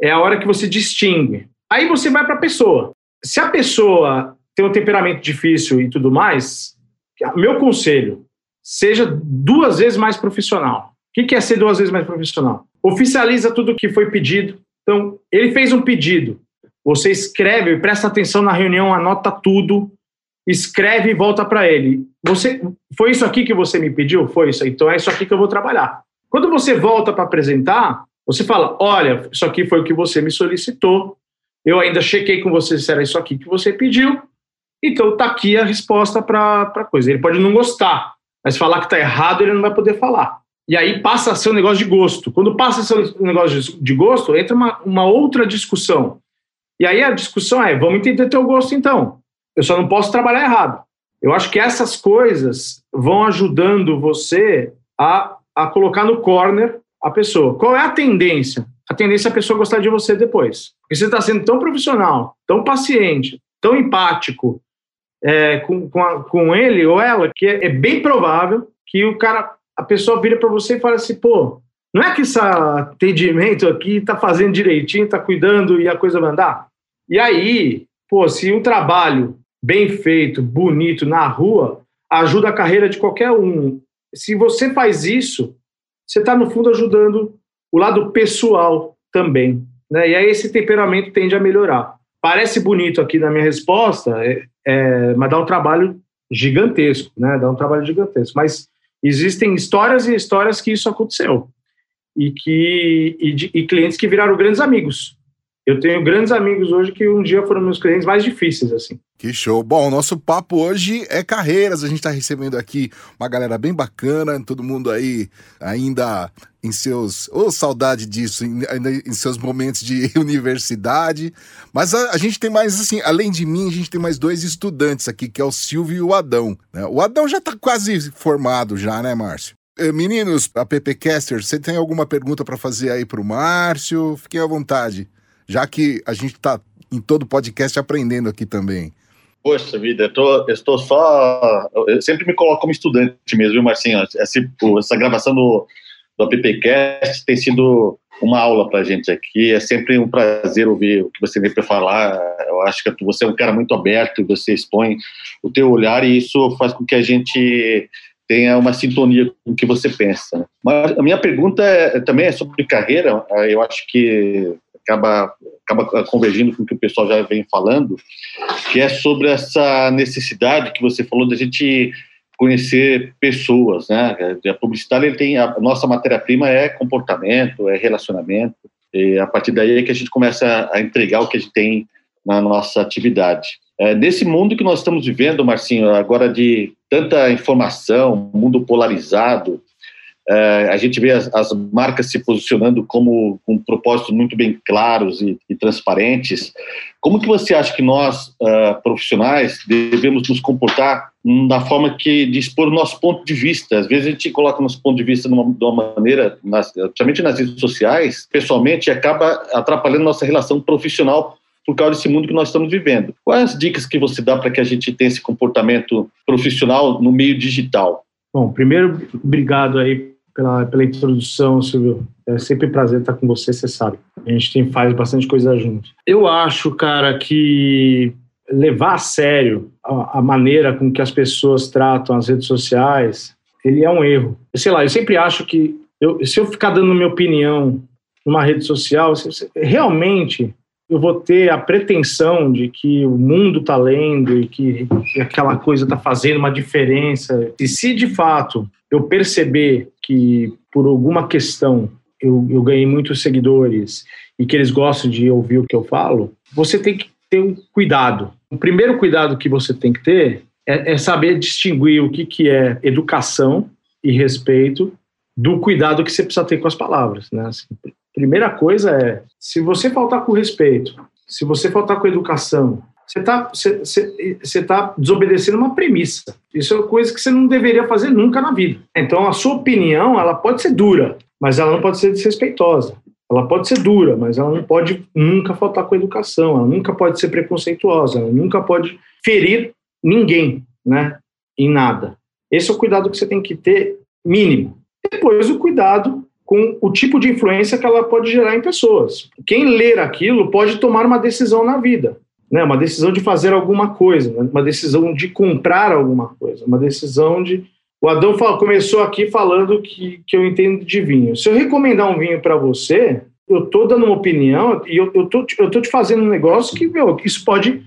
é a hora que você distingue. Aí você vai para a pessoa. Se a pessoa tem um temperamento difícil e tudo mais, meu conselho, seja duas vezes mais profissional. O que é ser duas vezes mais profissional? Oficializa tudo o que foi pedido. Então, ele fez um pedido. Você escreve, presta atenção na reunião, anota tudo, escreve e volta para ele. Você foi isso aqui que você me pediu? Foi isso. Então é isso aqui que eu vou trabalhar. Quando você volta para apresentar, você fala: "Olha, isso aqui foi o que você me solicitou. Eu ainda chequei com você se era isso aqui que você pediu. Então tá aqui a resposta para a coisa. Ele pode não gostar, mas falar que tá errado ele não vai poder falar. E aí passa a ser um negócio de gosto. Quando passa a ser um negócio de gosto, entra uma, uma outra discussão. E aí a discussão é: vamos entender teu gosto então. Eu só não posso trabalhar errado. Eu acho que essas coisas vão ajudando você a, a colocar no corner a pessoa. Qual é a tendência? A tendência é a pessoa gostar de você depois. Porque você está sendo tão profissional, tão paciente, tão empático é, com, com, a, com, ele ou ela, que é, é, bem provável que o cara, a pessoa vira para você e fala assim, pô, não é que esse atendimento aqui está fazendo direitinho, está cuidando e a coisa vai andar? E aí, pô, se o trabalho bem feito, bonito na rua, ajuda a carreira de qualquer um. Se você faz isso, você está, no fundo, ajudando o lado pessoal também. Né? E aí esse temperamento tende a melhorar. Parece bonito aqui na minha resposta, é, é, mas dá um trabalho gigantesco, né? Dá um trabalho gigantesco. Mas existem histórias e histórias que isso aconteceu. E que e, de, e clientes que viraram grandes amigos. Eu tenho grandes amigos hoje que um dia foram meus clientes mais difíceis, assim. Que show. Bom, o nosso papo hoje é carreiras. A gente está recebendo aqui uma galera bem bacana, todo mundo aí ainda em seus. Ô, oh, saudade disso, ainda em seus momentos de *laughs* universidade. Mas a, a, gente tem mais, assim, além de mim, a gente tem mais dois estudantes aqui, que é o Silvio e o Adão. Né? O Adão já está quase formado, já, né, Márcio? Eh, meninos, a PPcaster, você tem alguma pergunta para fazer aí para o Márcio? Fiquem à vontade já que a gente está em todo podcast aprendendo aqui também. Poxa vida, eu, tô, eu estou só. Eu sempre me coloco como estudante mesmo, viu, Marcinho? Essa, essa gravação do, do AppCast tem sido uma aula para a gente aqui. É sempre um prazer ouvir o que você vem para falar. Eu acho que você é um cara muito aberto, você expõe o teu olhar e isso faz com que a gente tenha uma sintonia com o que você pensa. Mas a minha pergunta é, também é sobre carreira. Eu acho que acaba, acaba convergindo com o que o pessoal já vem falando, que é sobre essa necessidade que você falou da gente conhecer pessoas, né? A publicidade ele tem a nossa matéria-prima é comportamento, é relacionamento. E a partir daí é que a gente começa a entregar o que a gente tem na nossa atividade. É, nesse mundo que nós estamos vivendo, Marcinho, agora de tanta informação, mundo polarizado, a gente vê as, as, marcas se posicionando como com propósitos muito bem claros e, e transparentes. Como que você acha que nós, uh, profissionais, devemos nos comportar da forma que de expor o nosso ponto de vista? Às vezes a gente coloca nosso ponto de vista de uma, de uma maneira, nas, principalmente nas redes sociais, pessoalmente, acaba atrapalhando nossa relação profissional por causa desse mundo que nós estamos vivendo. Quais as dicas que você dá para que a gente tenha esse comportamento profissional no meio digital? Bom, primeiro, obrigado aí pela, pela introdução, Silvio. É sempre um prazer estar com você, você sabe. A gente tem, faz bastante coisa junto. Eu acho, cara, que levar a sério a, a, maneira com que as pessoas tratam as redes sociais, ele é um erro. Sei lá, eu sempre acho que eu, se eu ficar dando minha opinião numa rede social, realmente eu vou ter a pretensão de que o mundo está lendo e que, que aquela coisa está fazendo uma diferença. E se de fato eu perceber que por alguma questão eu, eu ganhei muitos seguidores e que eles gostam de ouvir o que eu falo, você tem que ter um cuidado. O primeiro cuidado que você tem que ter é, é saber distinguir o que, que é educação e respeito do cuidado que você precisa ter com as palavras. Né? Assim, primeira coisa é, se você faltar com respeito, se você faltar com educação, você está você, tá desobedecendo uma premissa. Isso é uma coisa que você não deveria fazer nunca na vida. Então, a sua opinião, ela pode ser dura, mas ela não pode ser desrespeitosa. Ela pode ser dura, mas ela não pode nunca faltar com educação, ela nunca pode ser preconceituosa, ela nunca pode ferir ninguém, né? Em nada. Esse é o cuidado que você tem que ter mínimo. Depois, o cuidado com o tipo de influência que ela pode gerar em pessoas. Quem ler aquilo pode tomar uma decisão na vida, né? Uma decisão de fazer alguma coisa, uma decisão de comprar alguma coisa, uma decisão de o Adão começou aqui falando que, que eu entendo de vinho. Se eu recomendar um vinho para você, eu estou dando uma opinião e eu, eu, tô, eu tô te fazendo um negócio que, meu, isso pode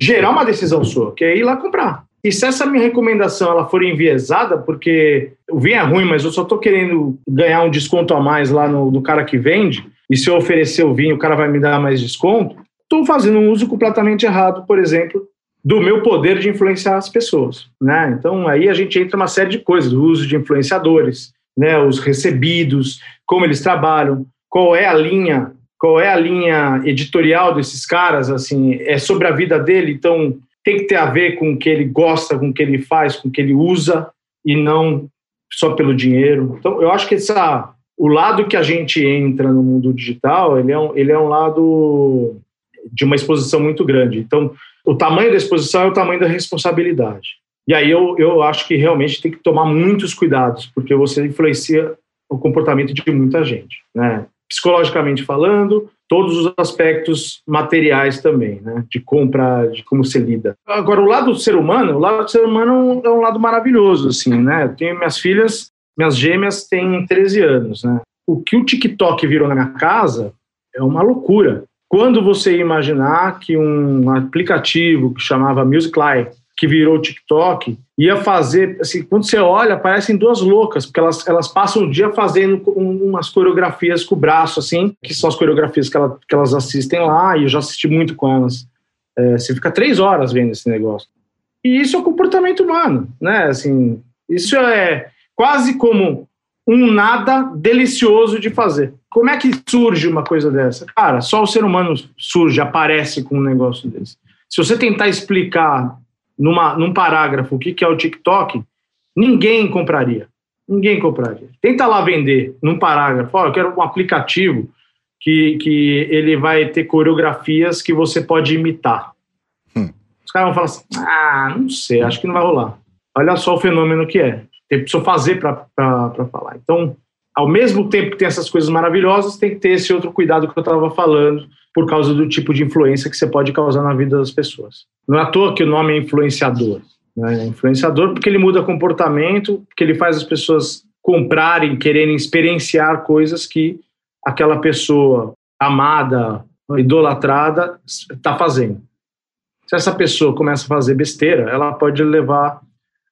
gerar uma decisão sua, que é ir lá comprar. E se essa minha recomendação ela for enviesada, porque o vinho é ruim, mas eu só estou querendo ganhar um desconto a mais lá no, cara que vende, e se eu oferecer o vinho, o cara vai me dar mais desconto, estou fazendo um uso completamente errado, por exemplo, do meu poder de influenciar as pessoas, né? Então aí a gente entra uma série de coisas, o uso de influenciadores, né, os recebidos, como eles trabalham, qual é a linha, qual é a linha editorial desses caras, assim, é sobre a vida dele, então tem que ter a ver com o que ele gosta, com o que ele faz, com o que ele usa e não só pelo dinheiro. Então eu acho que essa o lado que a gente entra no mundo digital, ele é um, ele é um lado de uma exposição muito grande. Então, o tamanho da exposição é o tamanho da responsabilidade. E aí eu, eu acho que realmente tem que tomar muitos cuidados, porque você influencia o comportamento de muita gente, né? Psicologicamente falando, todos os aspectos materiais também, né? De compra, de como se lida. Agora, o lado do ser humano, o lado do ser humano é um lado maravilhoso, assim, né? Eu tenho minhas filhas, minhas gêmeas têm 13 anos, né? O que o TikTok virou na minha casa é uma loucura. Quando você imaginar que um aplicativo que chamava Musically, que virou TikTok, ia fazer, assim, quando você olha, parecem duas loucas, porque elas, elas passam o dia fazendo umas coreografias com o braço, assim, que são as coreografias que, ela, que elas assistem lá, e eu já assisti muito com elas. É, você fica três horas vendo esse negócio. E isso é o comportamento humano, né? Assim, isso é quase como um nada delicioso de fazer. Como é que surge uma coisa dessa? Cara, só o ser humano surge, aparece com um negócio desse. Se você tentar explicar numa, num parágrafo o que, que é o TikTok, ninguém compraria. Ninguém compraria. Tenta lá vender num parágrafo, oh, eu quero um aplicativo que, que ele vai ter coreografias que você pode imitar. Hum. Os caras vão falar assim, ah, não sei, acho que não vai rolar. Olha só o fenômeno que é. Tem que fazer para falar. Então, ao mesmo tempo que tem essas coisas maravilhosas, tem que ter esse outro cuidado que eu estava falando, por causa do tipo de influência que você pode causar na vida das pessoas. Não é à toa que o nome é influenciador. Né? Influenciador porque ele muda comportamento, porque ele faz as pessoas comprarem, quererem experienciar coisas que aquela pessoa amada, idolatrada, está fazendo. Se essa pessoa começa a fazer besteira, ela pode levar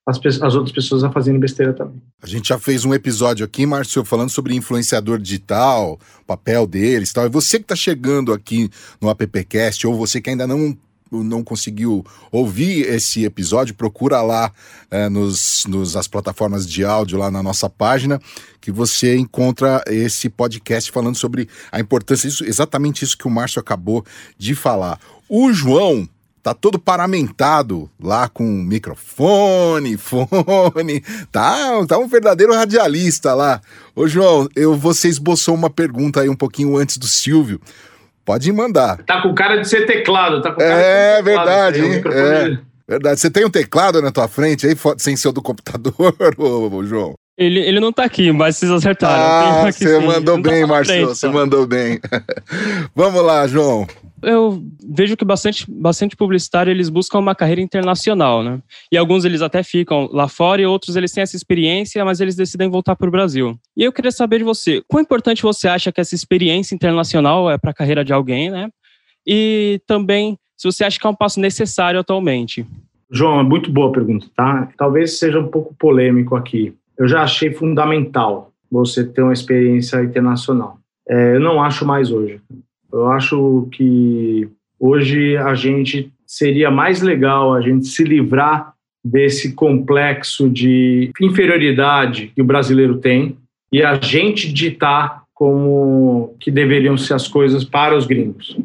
as, as, outras pessoas a fazerem besteira também. A gente já fez um episódio aqui, Márcio, falando sobre influenciador digital, papel deles e tal. E você que está chegando aqui no AppCast, ou você que ainda não não conseguiu ouvir esse episódio, procura lá é, nos, nos as plataformas de áudio lá na nossa página, que você encontra esse podcast falando sobre a importância, isso, exatamente isso que o Márcio acabou de falar. O João tá todo paramentado lá com microfone, *laughs* fone, tá, tá um verdadeiro radialista lá. Ô João, eu, você esboçou uma pergunta aí um pouquinho antes do Silvio. Pode mandar. Tá com cara de ser teclado, tá com cara é, de ser verdade, hein? É, verdade. Você tem um teclado na tua frente aí, sem ser o do computador, *laughs* ô, João? Ele, ele não tá aqui, mas vocês acertaram. Ah, você mandou bem, Marcelo. Você mandou bem. Vamos lá, João. Eu vejo que bastante, bastante publicitário eles buscam uma carreira internacional, né? E alguns eles até ficam lá fora e outros eles têm essa experiência, mas eles decidem voltar para o Brasil. E eu queria saber de você, quão importante você acha que essa experiência internacional é para a carreira de alguém, né? E também se você acha que é um passo necessário atualmente. João, é muito boa pergunta, tá? Talvez seja um pouco polêmico aqui. Eu já achei fundamental você ter uma experiência internacional. É, eu não acho mais hoje. Eu acho que hoje a gente seria mais legal a gente se livrar desse complexo de inferioridade que o brasileiro tem e a gente ditar como que deveriam ser as coisas para os gringos.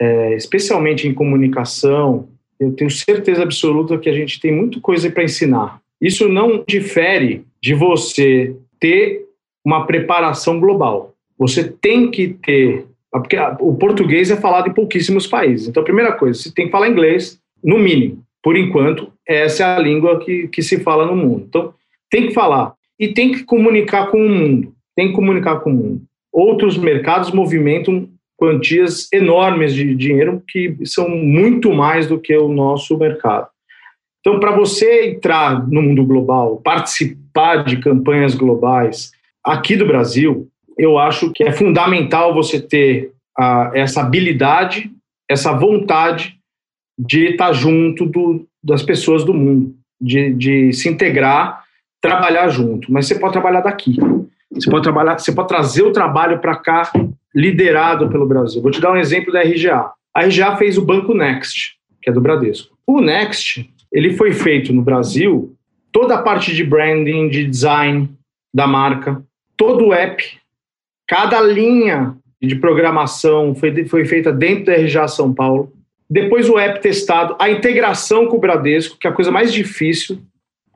É, especialmente em comunicação, eu tenho certeza absoluta que a gente tem muita coisa para ensinar. Isso não difere de você ter uma preparação global. Você tem que ter. Porque o português é falado em pouquíssimos países. Então, a primeira coisa, você tem que falar inglês, no mínimo. Por enquanto, essa é a língua que, que se fala no mundo. Então, tem que falar. E tem que comunicar com o mundo. Tem que comunicar com o mundo. Outros mercados movimentam quantias enormes de dinheiro que são muito mais do que o nosso mercado. Então, para você entrar no mundo global, participar de campanhas globais aqui do Brasil, eu acho que é fundamental você ter a, essa habilidade, essa vontade de estar junto do, das pessoas do mundo, de, de se integrar, trabalhar junto. Mas você pode trabalhar daqui. Você pode trabalhar, você pode trazer o trabalho para cá, liderado pelo Brasil. Vou te dar um exemplo da RGA. A RGA fez o Banco Next, que é do Bradesco. O Next, ele foi feito no Brasil, toda a parte de branding, de design da marca, todo o app Cada linha de programação foi, foi feita dentro da RJ São Paulo. Depois o app testado, a integração com o Bradesco, que é a coisa mais difícil,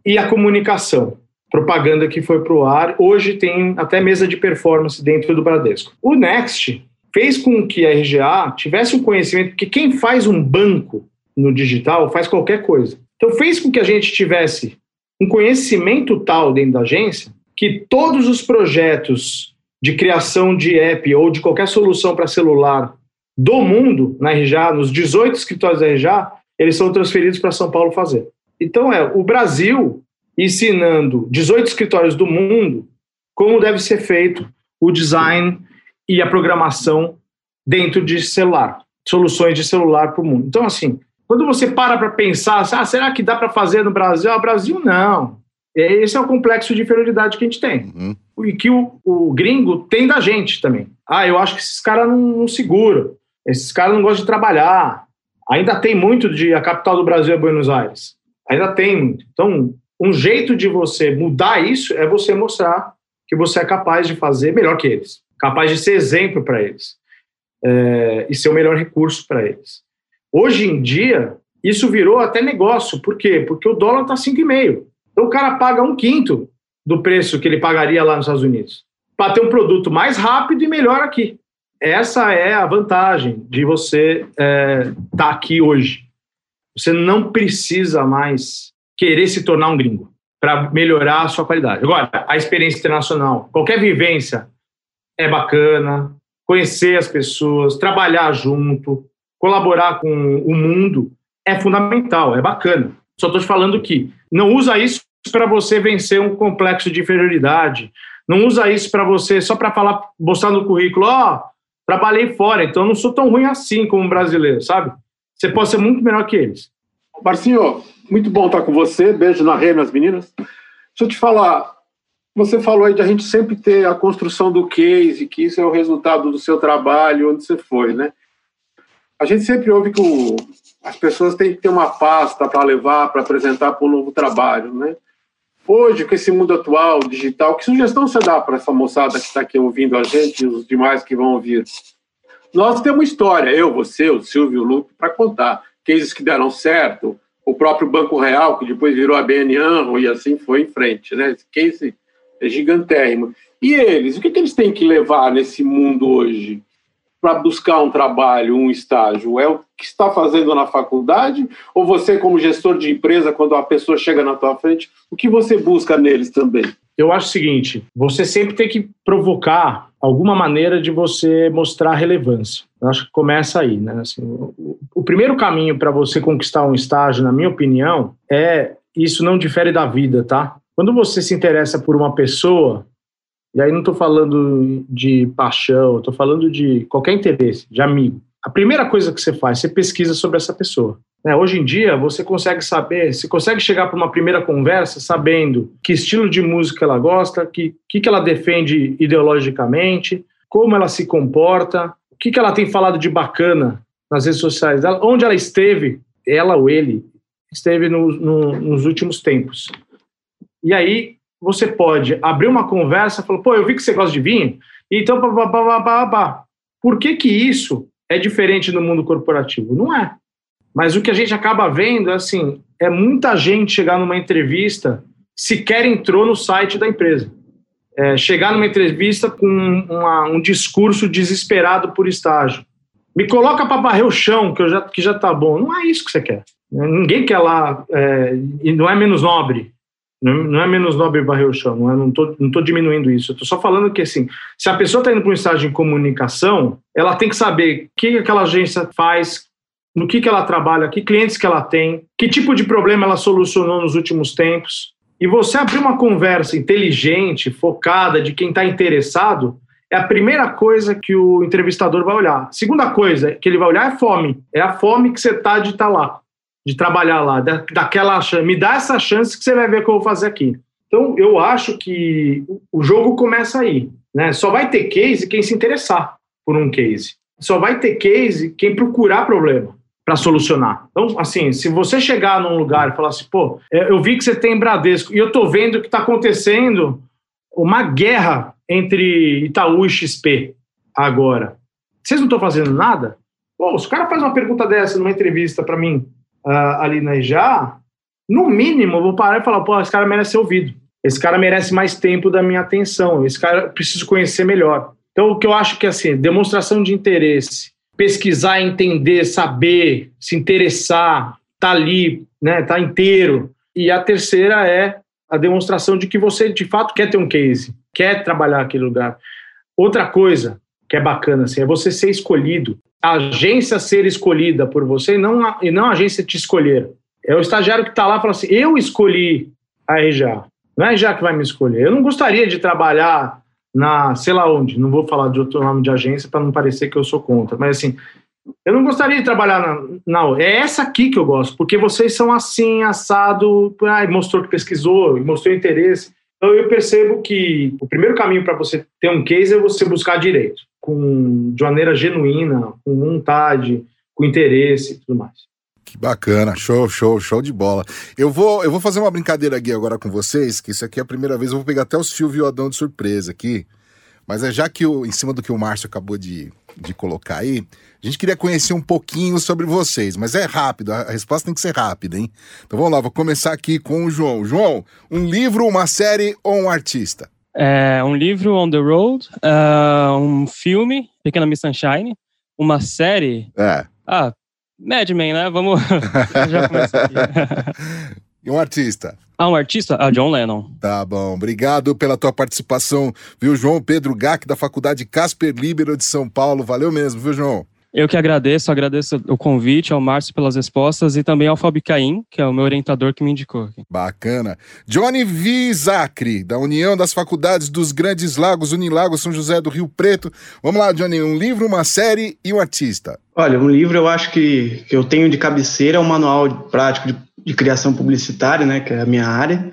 e a comunicação. Propaganda que foi para o ar. Hoje tem até mesa de performance dentro do Bradesco. O Next fez com que a RGA tivesse um conhecimento, porque quem faz um banco no digital faz qualquer coisa. Então fez com que a gente tivesse um conhecimento tal dentro da agência que todos os projetos de criação de app ou de qualquer solução para celular do mundo na RJA, nos 18 escritórios da RJA, eles são transferidos para São Paulo fazer. Então é o Brasil ensinando 18 escritórios do mundo como deve ser feito o design e a programação dentro de celular, soluções de celular para o mundo. Então assim, quando você para para pensar, ah, será que dá para fazer no Brasil? Ah, Brasil não. Esse é o complexo de inferioridade que a gente tem. Uhum. E que o, o, gringo tem da gente também. Ah, eu acho que esses caras não, não seguram. Esses caras não gostam de trabalhar. Ainda tem muito de a capital do Brasil é Buenos Aires. Ainda tem muito. Então, um jeito de você mudar isso é você mostrar que você é capaz de fazer melhor que eles. Capaz de ser exemplo para eles. É, e ser o melhor recurso para eles. Hoje em dia, isso virou até negócio. Por quê? Porque o dólar está 5,5. Então o cara paga um quinto do preço que ele pagaria lá nos Estados Unidos para ter um produto mais rápido e melhor aqui. Essa é a vantagem de você estar é, tá aqui hoje. Você não precisa mais querer se tornar um gringo para melhorar a sua qualidade. Agora, a experiência internacional, qualquer vivência é bacana, conhecer as pessoas, trabalhar junto, colaborar com o mundo é fundamental, é bacana. Só estou te falando que não usa isso para você vencer um complexo de inferioridade. Não usa isso para você só para falar, mostrar no currículo, ó, oh, trabalhei fora, então não sou tão ruim assim como brasileiro, sabe? Você pode ser muito melhor que eles. Marcinho, muito bom estar com você. Beijo na Rê, minhas meninas. Deixa eu te falar, você falou aí de a gente sempre ter a construção do case, que isso é o resultado do seu trabalho, onde você foi, né? A gente sempre ouve que o, as pessoas têm que ter uma pasta para levar, para apresentar para um novo trabalho, né? Hoje, com esse mundo atual, digital, que sugestão você dá para essa moçada que está aqui ouvindo a gente e os demais que vão ouvir? Nós temos história, eu, você, o Silvio, o Lupe, para contar. Cases que deram certo, o próprio Banco Real, que depois virou a BN Anro e assim foi em frente. Né? Esse case é gigantérrimo. E eles, o que, que eles têm que levar nesse mundo hoje? Para buscar um trabalho, um estágio? É o que está fazendo na faculdade? Ou você, como gestor de empresa, quando a pessoa chega na tua frente, o que você busca neles também? eu acho o seguinte: você sempre tem que provocar alguma maneira de você mostrar relevância. Eu acho que começa aí, né? Assim, o, o primeiro caminho para você conquistar um estágio, na minha opinião, é isso não difere da vida, tá? Quando você se interessa por uma pessoa, e aí não estou falando de paixão, estou falando de qualquer interesse, de amigo. A primeira coisa que você faz, você pesquisa sobre essa pessoa. Né? Hoje em dia, você consegue saber, você consegue chegar para uma primeira conversa sabendo que estilo de música ela gosta, que que, que ela defende ideologicamente, como ela se comporta, o que, que ela tem falado de bacana nas redes sociais dela, onde ela esteve, ela ou ele, esteve no, no, nos últimos tempos. E aí você pode abrir uma conversa falar, pô, eu vi que você gosta de vinho, então, por que que isso é diferente no mundo corporativo? Não é. Mas o que a gente acaba vendo, assim, é muita gente chegar numa entrevista sequer entrou no site da empresa. É, chegar numa entrevista com uma, um discurso desesperado por estágio. Me coloca para varrer o chão, que, eu já, que já tá bom. Não é isso que você quer. Ninguém quer lá, é, e não é menos nobre. Não, é menos nobre varrer o chão, não, é, não, diminuindo isso. Tô só falando que, assim, se a pessoa está indo para um estágio de comunicação, ela tem que saber o que aquela agência faz, no que, que ela trabalha, que clientes que ela tem, que tipo de problema ela solucionou nos últimos tempos. E você abrir uma conversa inteligente, focada, de quem está interessado, é a primeira coisa que o entrevistador vai olhar. Segunda coisa que ele vai olhar é fome. É a fome que você está de estar tá lá, de trabalhar lá, da, daquela me dá essa chance que você vai ver o que eu vou fazer aqui. Então, eu acho que o jogo começa aí. Né? Só vai ter case quem se interessar por um case. Só vai ter case quem procurar problema para solucionar. Então, assim, se você chegar num lugar e falar assim, pô, é, eu vi que você tem Bradesco e eu tô vendo que está acontecendo uma guerra entre Itaú e XP agora. Vocês não estão fazendo nada? Pô, os caras fazem uma pergunta dessa numa entrevista para mim uh, ali na IJA, no mínimo eu vou parar e falar, pô, esse cara merece ser ouvido. Esse cara merece mais tempo da minha atenção. Esse cara preciso conhecer melhor. Então, o que eu acho que, assim, demonstração de interesse pesquisar, entender, saber, se interessar, tá ali, né, tá inteiro. E a terceira é a demonstração de que você de fato quer ter um case, quer trabalhar aquele lugar. Outra coisa que é bacana assim, é você ser escolhido, a agência ser escolhida por você e não a, e não a agência te escolher. É o estagiário que está lá e fala assim: eu escolhi a RJA, não é a RJA que vai me escolher. Eu não gostaria de trabalhar na, sei lá onde, não vou falar de outro nome de agência para não parecer que eu sou contra, mas assim, eu não gostaria de trabalhar na, na é essa aqui que eu gosto, porque vocês são assim, assado, ah, mostrou que pesquisou, mostrou interesse. Então eu percebo que o primeiro caminho para você ter um case é você buscar direito, com, de maneira genuína, com vontade, com interesse e tudo mais. Que bacana, show, show, show de bola. Eu vou, eu vou fazer uma brincadeira aqui agora com vocês, que isso aqui é a primeira vez, eu vou pegar até os fios viodão de surpresa aqui. Mas é já que o, em cima do que o Márcio acabou de, de colocar aí, a gente queria conhecer um pouquinho sobre vocês, mas é rápido, a resposta tem que ser rápida, hein? Então vamos lá, vou começar aqui com o João. João, um livro, uma série ou um artista? É, um livro, On the Road, uh, um filme, Pequena Miss Sunshine, uma série. É. Ah, Mad Men, né? Vamos. *laughs* Já começa aqui. *laughs* E um artista? Ah, um artista? Ah, John Lennon. Tá bom. Obrigado pela tua participação, viu, João? Pedro Gac, da Faculdade Casper Libero de São Paulo. Valeu mesmo, viu, João? Eu que agradeço, agradeço o convite ao Márcio pelas respostas e também ao Fabi Caim, que é o meu orientador que me indicou. Bacana. Johnny Vizacri, da União das Faculdades dos Grandes Lagos, Unilago São José do Rio Preto. Vamos lá, Johnny, um livro, uma série e um artista. Olha, um livro eu acho que, que eu tenho de cabeceira é um manual prático de, de criação publicitária, né, que é a minha área.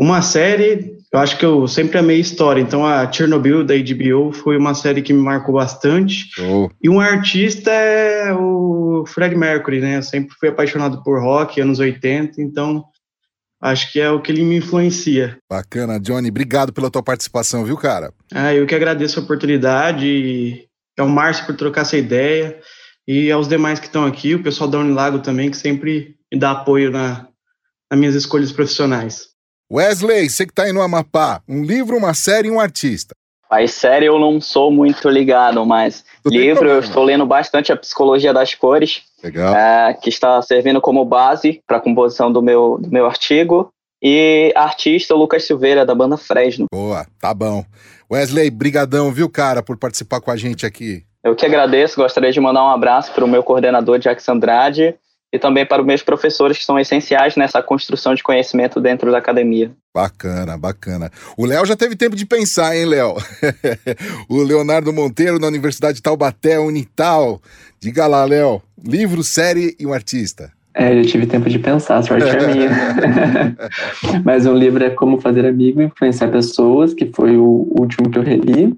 Uma série, eu acho que eu sempre amei história, então a Chernobyl da HBO foi uma série que me marcou bastante. Oh. E um artista é o Fred Mercury, né? Eu sempre fui apaixonado por rock, anos 80, então acho que é o que ele me influencia. Bacana, Johnny, obrigado pela tua participação, viu, cara? Ah, eu que agradeço a oportunidade, e ao Márcio por trocar essa ideia, e aos demais que estão aqui, o pessoal da Unilago também, que sempre me dá apoio na, nas minhas escolhas profissionais. Wesley, você que tá aí no Amapá, um livro, uma série e um artista. A série eu não sou muito ligado, mas livro eu estou lendo bastante a Psicologia das Cores, Legal. É, que está servindo como base para a composição do meu, do meu artigo. E artista Lucas Silveira, da banda Fresno. Boa, tá bom. Wesley, brigadão, viu, cara, por participar com a gente aqui. Eu que agradeço, gostaria de mandar um abraço para o meu coordenador Jackson Andrade e também para os meus professores que são essenciais nessa construção de conhecimento dentro da academia. Bacana, bacana. O Léo já teve tempo de pensar, hein, Léo? *laughs* o Leonardo Monteiro, na Universidade de Taubaté, Unital. Diga lá, Léo, livro, série e um artista. É, eu tive tempo de pensar, a sorte é minha. *laughs* Mas um livro é Como Fazer Amigo e Influenciar Pessoas, que foi o último que eu reli.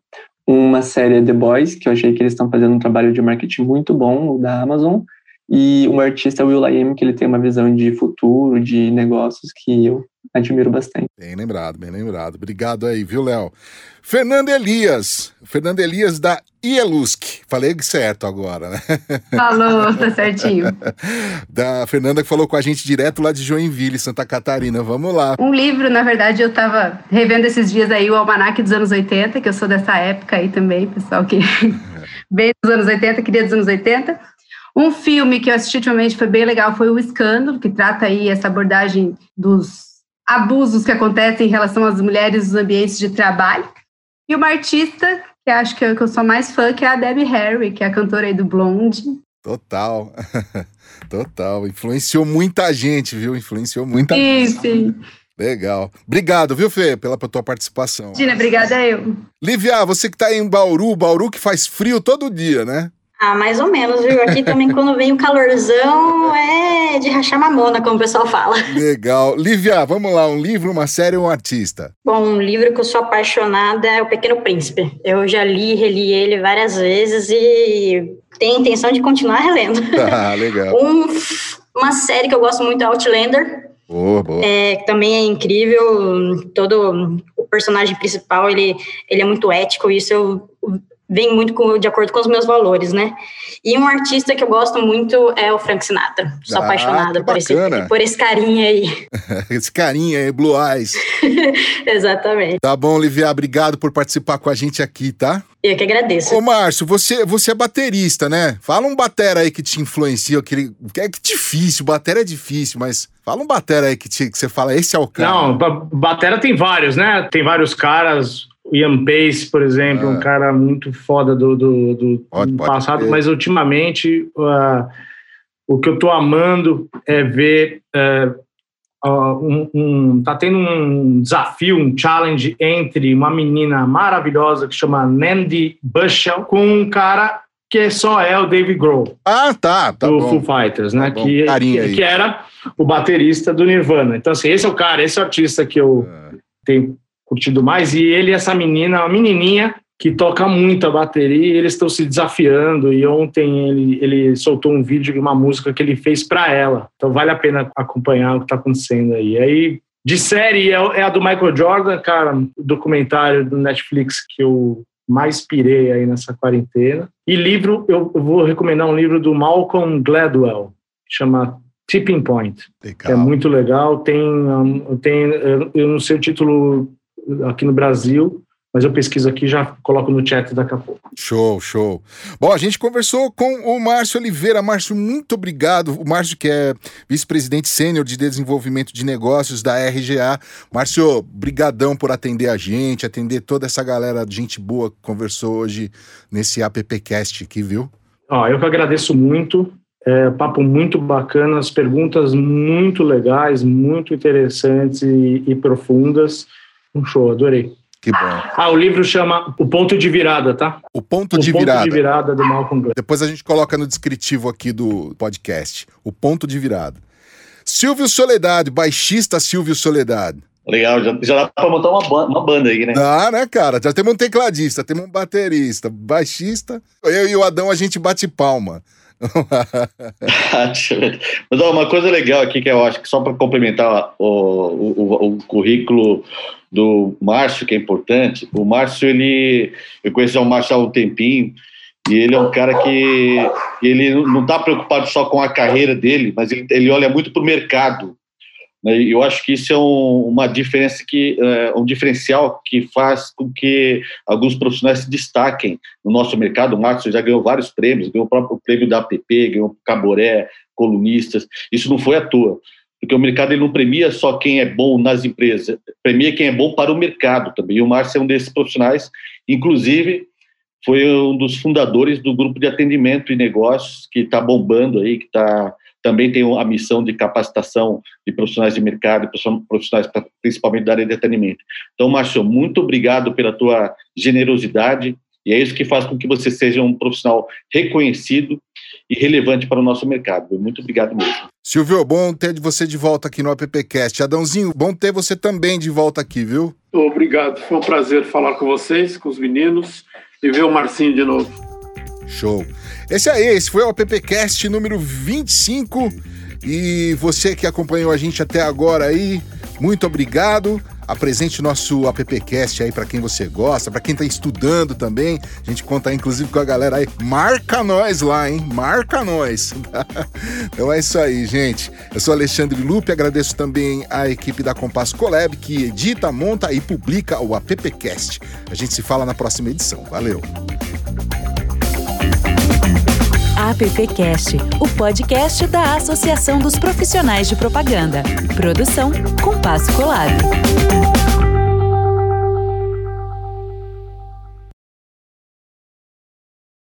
Uma série é The Boys, que eu achei que eles estão fazendo um trabalho de marketing muito bom, da Amazon. E um artista, Will I que ele tem uma visão de futuro, de negócios que eu admiro bastante. Bem lembrado, bem lembrado. Obrigado aí, viu, Léo? Fernando Elias. Fernando Elias da Ielusk. Falei certo agora, né? *laughs* Falou, tá certinho. *laughs* da Fernanda que falou com a gente direto lá de Joinville, Santa Catarina. Vamos lá. Um livro, na verdade, eu tava revendo esses dias aí o Almanac dos anos 80, que eu sou dessa época aí também, pessoal que *laughs* veio dos anos 80, queria dos anos 80. Um filme que eu assisti ultimamente foi bem legal, foi O Escândalo, que trata aí essa abordagem dos abusos que acontecem em relação às mulheres nos ambientes de trabalho. E uma artista, que acho que eu, que eu sou mais fã, que é a Debbie Harry, que é a cantora aí do Blonde. Total, *laughs* total. Influenciou muita gente, viu? Influenciou muita sim, gente. Sim, Legal. Obrigado, viu, Fê, pela tua participação. Dina, obrigada eu. Lívia, você que está em Bauru, Bauru que faz frio todo dia, né? Ah, mais ou menos, viu? Aqui também, quando vem o calorzão, é de rachar mamona, como o pessoal fala. Legal. Lívia, vamos lá, um livro, uma série ou um artista? Bom, um livro que eu sou apaixonada é O Pequeno Príncipe. Eu já li, reli ele várias vezes e tenho a intenção de continuar relendo. *laughs* Ah, legal. Um, uma série que eu gosto muito é Outlander. Boa, boa. É, também é incrível, todo o personagem principal, ele, ele é muito ético, isso eu vem muito com, de acordo com os meus valores, né? E um artista que eu gosto muito é o Frank Sinatra. Sou ah, apaixonada por esse, por esse carinha aí. *laughs* esse carinha aí, Blue Eyes. *laughs* Exatamente. Tá bom, Olivia, obrigado por participar com a gente aqui, tá? Eu que agradeço. Ô, Márcio, você, você é baterista, né? Fala um batera aí que te influencia, aquele... é que difícil, batera é difícil, mas fala um batera aí que, te, que você fala, esse é o cara. Não, batera tem vários, né? Tem vários caras, Ian Pace, por exemplo, um ah. cara muito foda do, do, do pode, passado, pode mas ultimamente uh, o que eu tô amando é ver uh, um, um, tá tendo um desafio, um challenge entre uma menina maravilhosa que chama Nandy Bushell com um cara que só é o David Grohl. Ah, tá, tá do bom. Foo Fighters, né? Tá que, que, que, era o baterista do Nirvana. Então, assim, esse é o cara, esse é o artista que eu é. tenho curtido mais. E ele e essa menina, uma menininha que toca muito a bateria, e eles estão se desafiando. E ontem ele, ele soltou um vídeo de uma música que ele fez para ela. Então vale a pena acompanhar o que está acontecendo aí. Aí, de série, é, é a do Michael Jordan, cara, documentário do Netflix que eu mais pirei aí nessa quarentena. E livro, eu, eu vou recomendar um livro do Malcolm Gladwell, chama Tipping Point. Legal. É muito legal. Tem, tem, eu não sei o título aqui no Brasil, mas eu pesquiso aqui e já coloco no chat daqui a pouco. Show, show. Bom, a gente conversou com o Márcio Oliveira. Márcio, muito obrigado. O Márcio, que é vice-presidente sênior de desenvolvimento de negócios da RGA. Márcio, brigadão por atender a gente, atender toda essa galera de gente boa que conversou hoje nesse AppCast aqui, viu? Ó, eu que agradeço muito. É, papo muito bacana, as perguntas muito legais, muito interessantes e, e profundas. Um show, adorei. Que bom. Ah, o livro chama O Ponto de Virada, tá? O Ponto, o de, ponto virada. de Virada do Malcolm Gladwell. Depois a gente coloca no descritivo aqui do podcast. O Ponto de Virada. Silvio Soledade, baixista Silvio Soledade. Legal, já, já dá pra montar uma, banda, uma banda aí, né? Dá, né, cara? Já temos um tecladista, temos um baterista, baixista. Eu e o Adão, a gente bate palma. Mas ó, uma coisa legal aqui que eu acho que só para complementar o, o, o, currículo do Márcio, que é importante, o Márcio, ele. Eu conheci o Márcio há um tempinho, e ele é um cara que ele não está preocupado só com a carreira dele, mas ele, ele olha muito para o mercado. Né? Eu acho que isso é um, uma diferença que é um diferencial que faz com que alguns profissionais se destaquem no nosso mercado. O Marcos já ganhou vários prêmios, ganhou o próprio prêmio da APP, ganhou Caboré, colunistas. Isso não foi à toa. porque o mercado ele não premia só quem é bom nas empresas, premia quem é bom para o mercado também. E o Márcio é um desses profissionais, inclusive foi um dos fundadores do grupo de atendimento e negócios que está bombando aí, que está também tem a missão de capacitação de profissionais de mercado, profissionais principalmente da área de atendimento. Então, Márcio, muito obrigado pela tua generosidade e é isso que faz com que você seja um profissional reconhecido e relevante para o nosso mercado. Muito obrigado mesmo. Silvio, bom ter você de volta aqui no AppCast. Adãozinho, bom ter você também de volta aqui, viu? Obrigado, foi um prazer falar com vocês, com os meninos e ver o Marcinho de novo. Show. Esse aí, esse foi o AppCast número 25. E você que acompanhou a gente até agora aí, muito obrigado. Apresente nosso appcast aí para quem você gosta, para quem tá estudando também. A gente conta inclusive com a galera aí. Marca nós lá, hein? Marca nós. *laughs* então é isso aí, gente. Eu sou Alexandre Lupe, agradeço também a equipe da Compass Collab que edita, monta e publica o appcast. A gente se fala na próxima edição. Valeu. AppCast, o podcast da Associação dos Profissionais de Propaganda. Produção Compasso Colado.